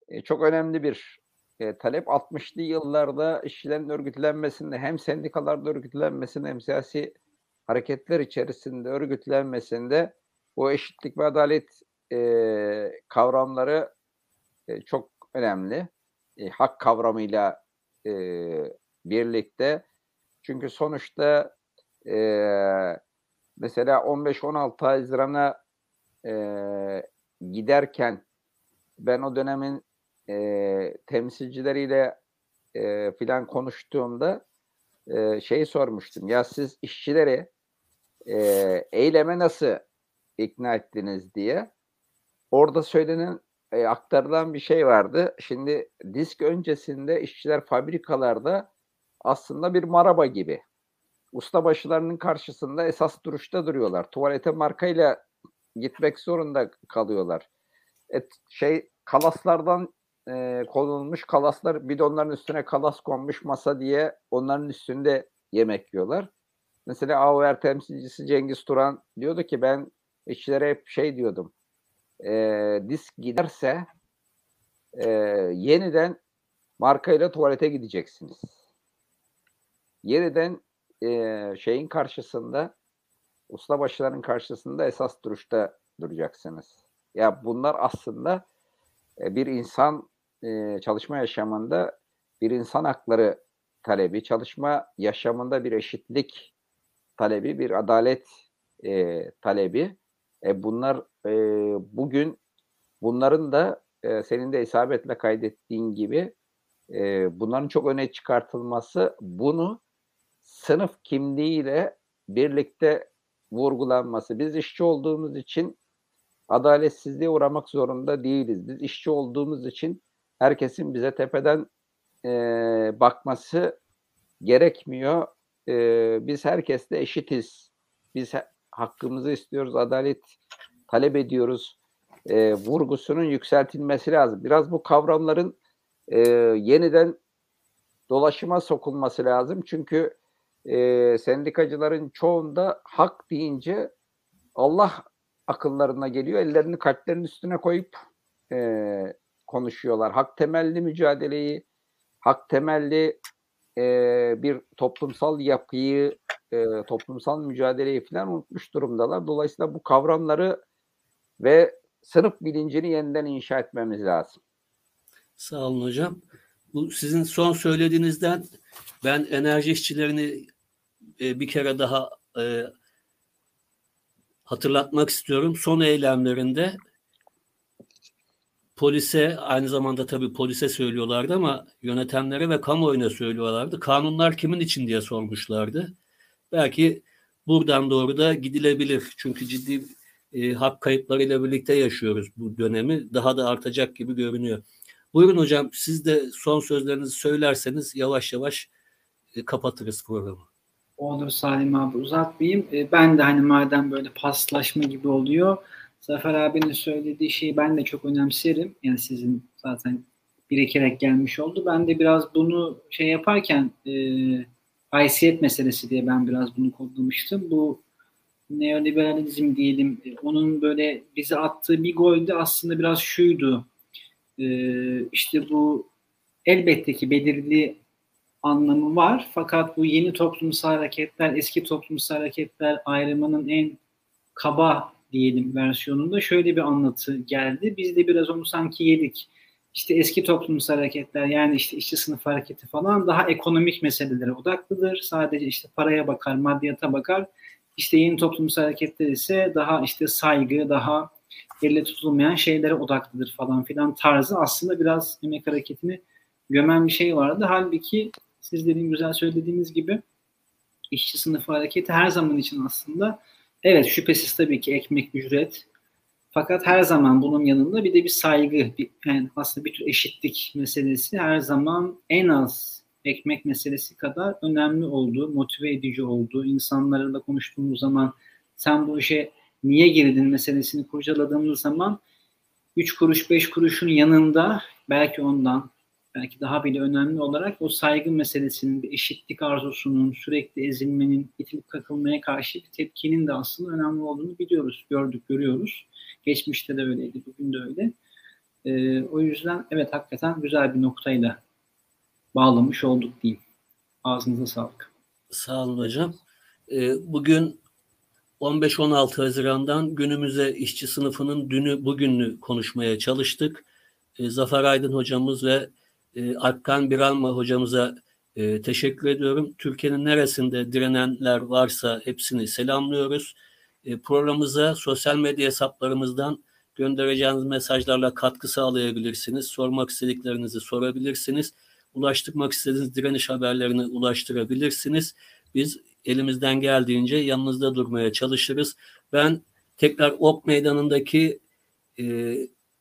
Speaker 2: e, çok önemli bir e, talep. 60'lı yıllarda işçilerin örgütlenmesinde hem sendikalarda örgütlenmesinde hem siyasi hareketler içerisinde örgütlenmesinde o eşitlik ve adalet e, kavramları e, çok önemli. E, hak kavramıyla e, birlikte Çünkü sonuçta e, mesela 15-16 Haziran'a e, giderken ben o dönemin e, temsilcileriyle e, filan konuştuğumda e, şey sormuştum. Ya siz işçileri e, eyleme nasıl ikna ettiniz diye. Orada söylenen e, aktarılan bir şey vardı. Şimdi disk öncesinde işçiler fabrikalarda aslında bir maraba gibi. Ustabaşılarının karşısında esas duruşta duruyorlar. Tuvalete markayla gitmek zorunda kalıyorlar. Et, şey kalaslardan e, konulmuş kalaslar bidonların üstüne kalas konmuş masa diye onların üstünde yemek yiyorlar. Mesela AOR temsilcisi Cengiz Turan diyordu ki ben işçilere hep şey diyordum. E, disk giderse e, yeniden markayla tuvalete gideceksiniz. Yeniden e, şeyin karşısında ustabaşıların karşısında esas duruşta duracaksınız. Ya bunlar aslında e, bir insan e, çalışma yaşamında bir insan hakları talebi, çalışma yaşamında bir eşitlik talebi, bir adalet e, talebi. E, bunlar e, bugün bunların da e, senin de isabetle kaydettiğin gibi e, bunların çok öne çıkartılması bunu sınıf kimliğiyle birlikte vurgulanması. Biz işçi olduğumuz için adaletsizliğe uğramak zorunda değiliz. Biz işçi olduğumuz için herkesin bize tepeden e, bakması gerekmiyor. E, biz herkesle eşitiz. Biz hakkımızı istiyoruz, adalet talep ediyoruz. E, vurgusunun yükseltilmesi lazım. Biraz bu kavramların e, yeniden dolaşıma sokulması lazım. Çünkü e, sendikacıların çoğunda hak deyince Allah akıllarına geliyor. Ellerini kalplerinin üstüne koyup e, konuşuyorlar. Hak temelli mücadeleyi, hak temelli e, bir toplumsal yapıyı, e, toplumsal mücadeleyi falan unutmuş durumdalar. Dolayısıyla bu kavramları ve sınıf bilincini yeniden inşa etmemiz lazım.
Speaker 1: Sağ olun hocam. Bu sizin son söylediğinizden ben enerji işçilerini e, bir kere daha e, hatırlatmak istiyorum. Son eylemlerinde polise aynı zamanda tabii polise söylüyorlardı ama yönetenlere ve kamuoyuna söylüyorlardı. Kanunlar kimin için diye sormuşlardı. Belki buradan doğru da gidilebilir. Çünkü ciddi e, hak kayıplarıyla birlikte yaşıyoruz bu dönemi. Daha da artacak gibi görünüyor. Buyurun hocam siz de son sözlerinizi söylerseniz yavaş yavaş e, kapatırız programı.
Speaker 4: Olur Salim abi uzatmayayım. E, ben de hani madem böyle paslaşma gibi oluyor Zafer abinin söylediği şeyi ben de çok önemserim. Yani sizin zaten birikerek gelmiş oldu. Ben de biraz bunu şey yaparken e, haysiyet meselesi diye ben biraz bunu kodlamıştım. Bu neoliberalizm diyelim e, onun böyle bize attığı bir golde aslında biraz şuydu. E, işte bu elbette ki belirli anlamı var. Fakat bu yeni toplumsal hareketler, eski toplumsal hareketler ayrımının en kaba diyelim versiyonunda şöyle bir anlatı geldi. Biz de biraz onu sanki yedik. İşte eski toplumsal hareketler yani işte işçi sınıf hareketi falan daha ekonomik meselelere odaklıdır. Sadece işte paraya bakar, maddiyata bakar. İşte yeni toplumsal hareketler ise daha işte saygı, daha elle tutulmayan şeylere odaklıdır falan filan tarzı aslında biraz emek hareketini gömen bir şey vardı. Halbuki sizlerin güzel söylediğiniz gibi işçi sınıfı hareketi her zaman için aslında Evet şüphesiz tabii ki ekmek ücret. Fakat her zaman bunun yanında bir de bir saygı, bir, yani aslında bir tür eşitlik meselesi her zaman en az ekmek meselesi kadar önemli olduğu, motive edici olduğu, insanlarla konuştuğumuz zaman sen bu işe niye girdin meselesini kurcaladığımız zaman 3 kuruş 5 kuruşun yanında belki ondan belki daha bile önemli olarak o saygı meselesinin, bir eşitlik arzusunun, sürekli ezilmenin, itilip kakılmaya karşı bir tepkinin de aslında önemli olduğunu biliyoruz, gördük, görüyoruz. Geçmişte de öyleydi, bugün de öyle. Ee, o yüzden evet hakikaten güzel bir noktayla bağlamış olduk diyeyim. Ağzınıza sağlık.
Speaker 1: Sağ olun hocam. Ee, bugün 15-16 Haziran'dan günümüze işçi sınıfının dünü bugününü konuşmaya çalıştık. Ee, Zafer Aydın hocamız ve e, Akkan Biranma hocamıza E, teşekkür ediyorum. Türkiye'nin neresinde direnenler varsa hepsini selamlıyoruz. E, programımıza sosyal medya hesaplarımızdan göndereceğiniz mesajlarla katkı sağlayabilirsiniz. Sormak istediklerinizi sorabilirsiniz. Ulaştırmak istediğiniz direniş haberlerini ulaştırabilirsiniz. Biz elimizden geldiğince yanınızda durmaya çalışırız. Ben tekrar Ok Meydanı'ndaki e,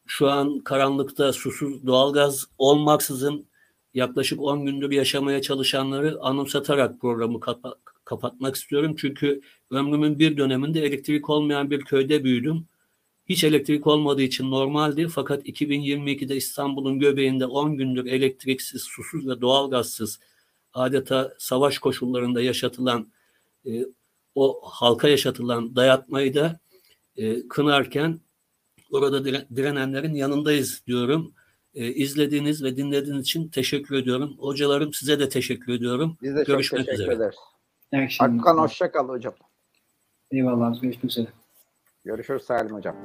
Speaker 1: şu an karanlıkta susuz doğalgaz olmaksızın yaklaşık 10 gündür yaşamaya çalışanları anımsatarak programı kapa- kapatmak istiyorum. Çünkü ömrümün bir döneminde elektrik olmayan bir köyde büyüdüm. Hiç elektrik olmadığı için normaldi fakat 2022'de İstanbul'un göbeğinde 10 gündür elektriksiz, susuz ve doğalgazsız adeta savaş koşullarında yaşatılan e, o halka yaşatılan dayatmayı da e, kınarken orada dire, direnenlerin yanındayız diyorum. E, izlediğiniz ve dinlediğiniz için teşekkür ediyorum. Hocalarım size de teşekkür ediyorum.
Speaker 2: Biz de
Speaker 1: Görüşmek
Speaker 2: çok teşekkür
Speaker 1: üzere.
Speaker 2: ederiz. Hakan hoşça kal hocam.
Speaker 4: Eyvallah. Görüşmek üzere.
Speaker 2: Görüşürüz Salim hocam.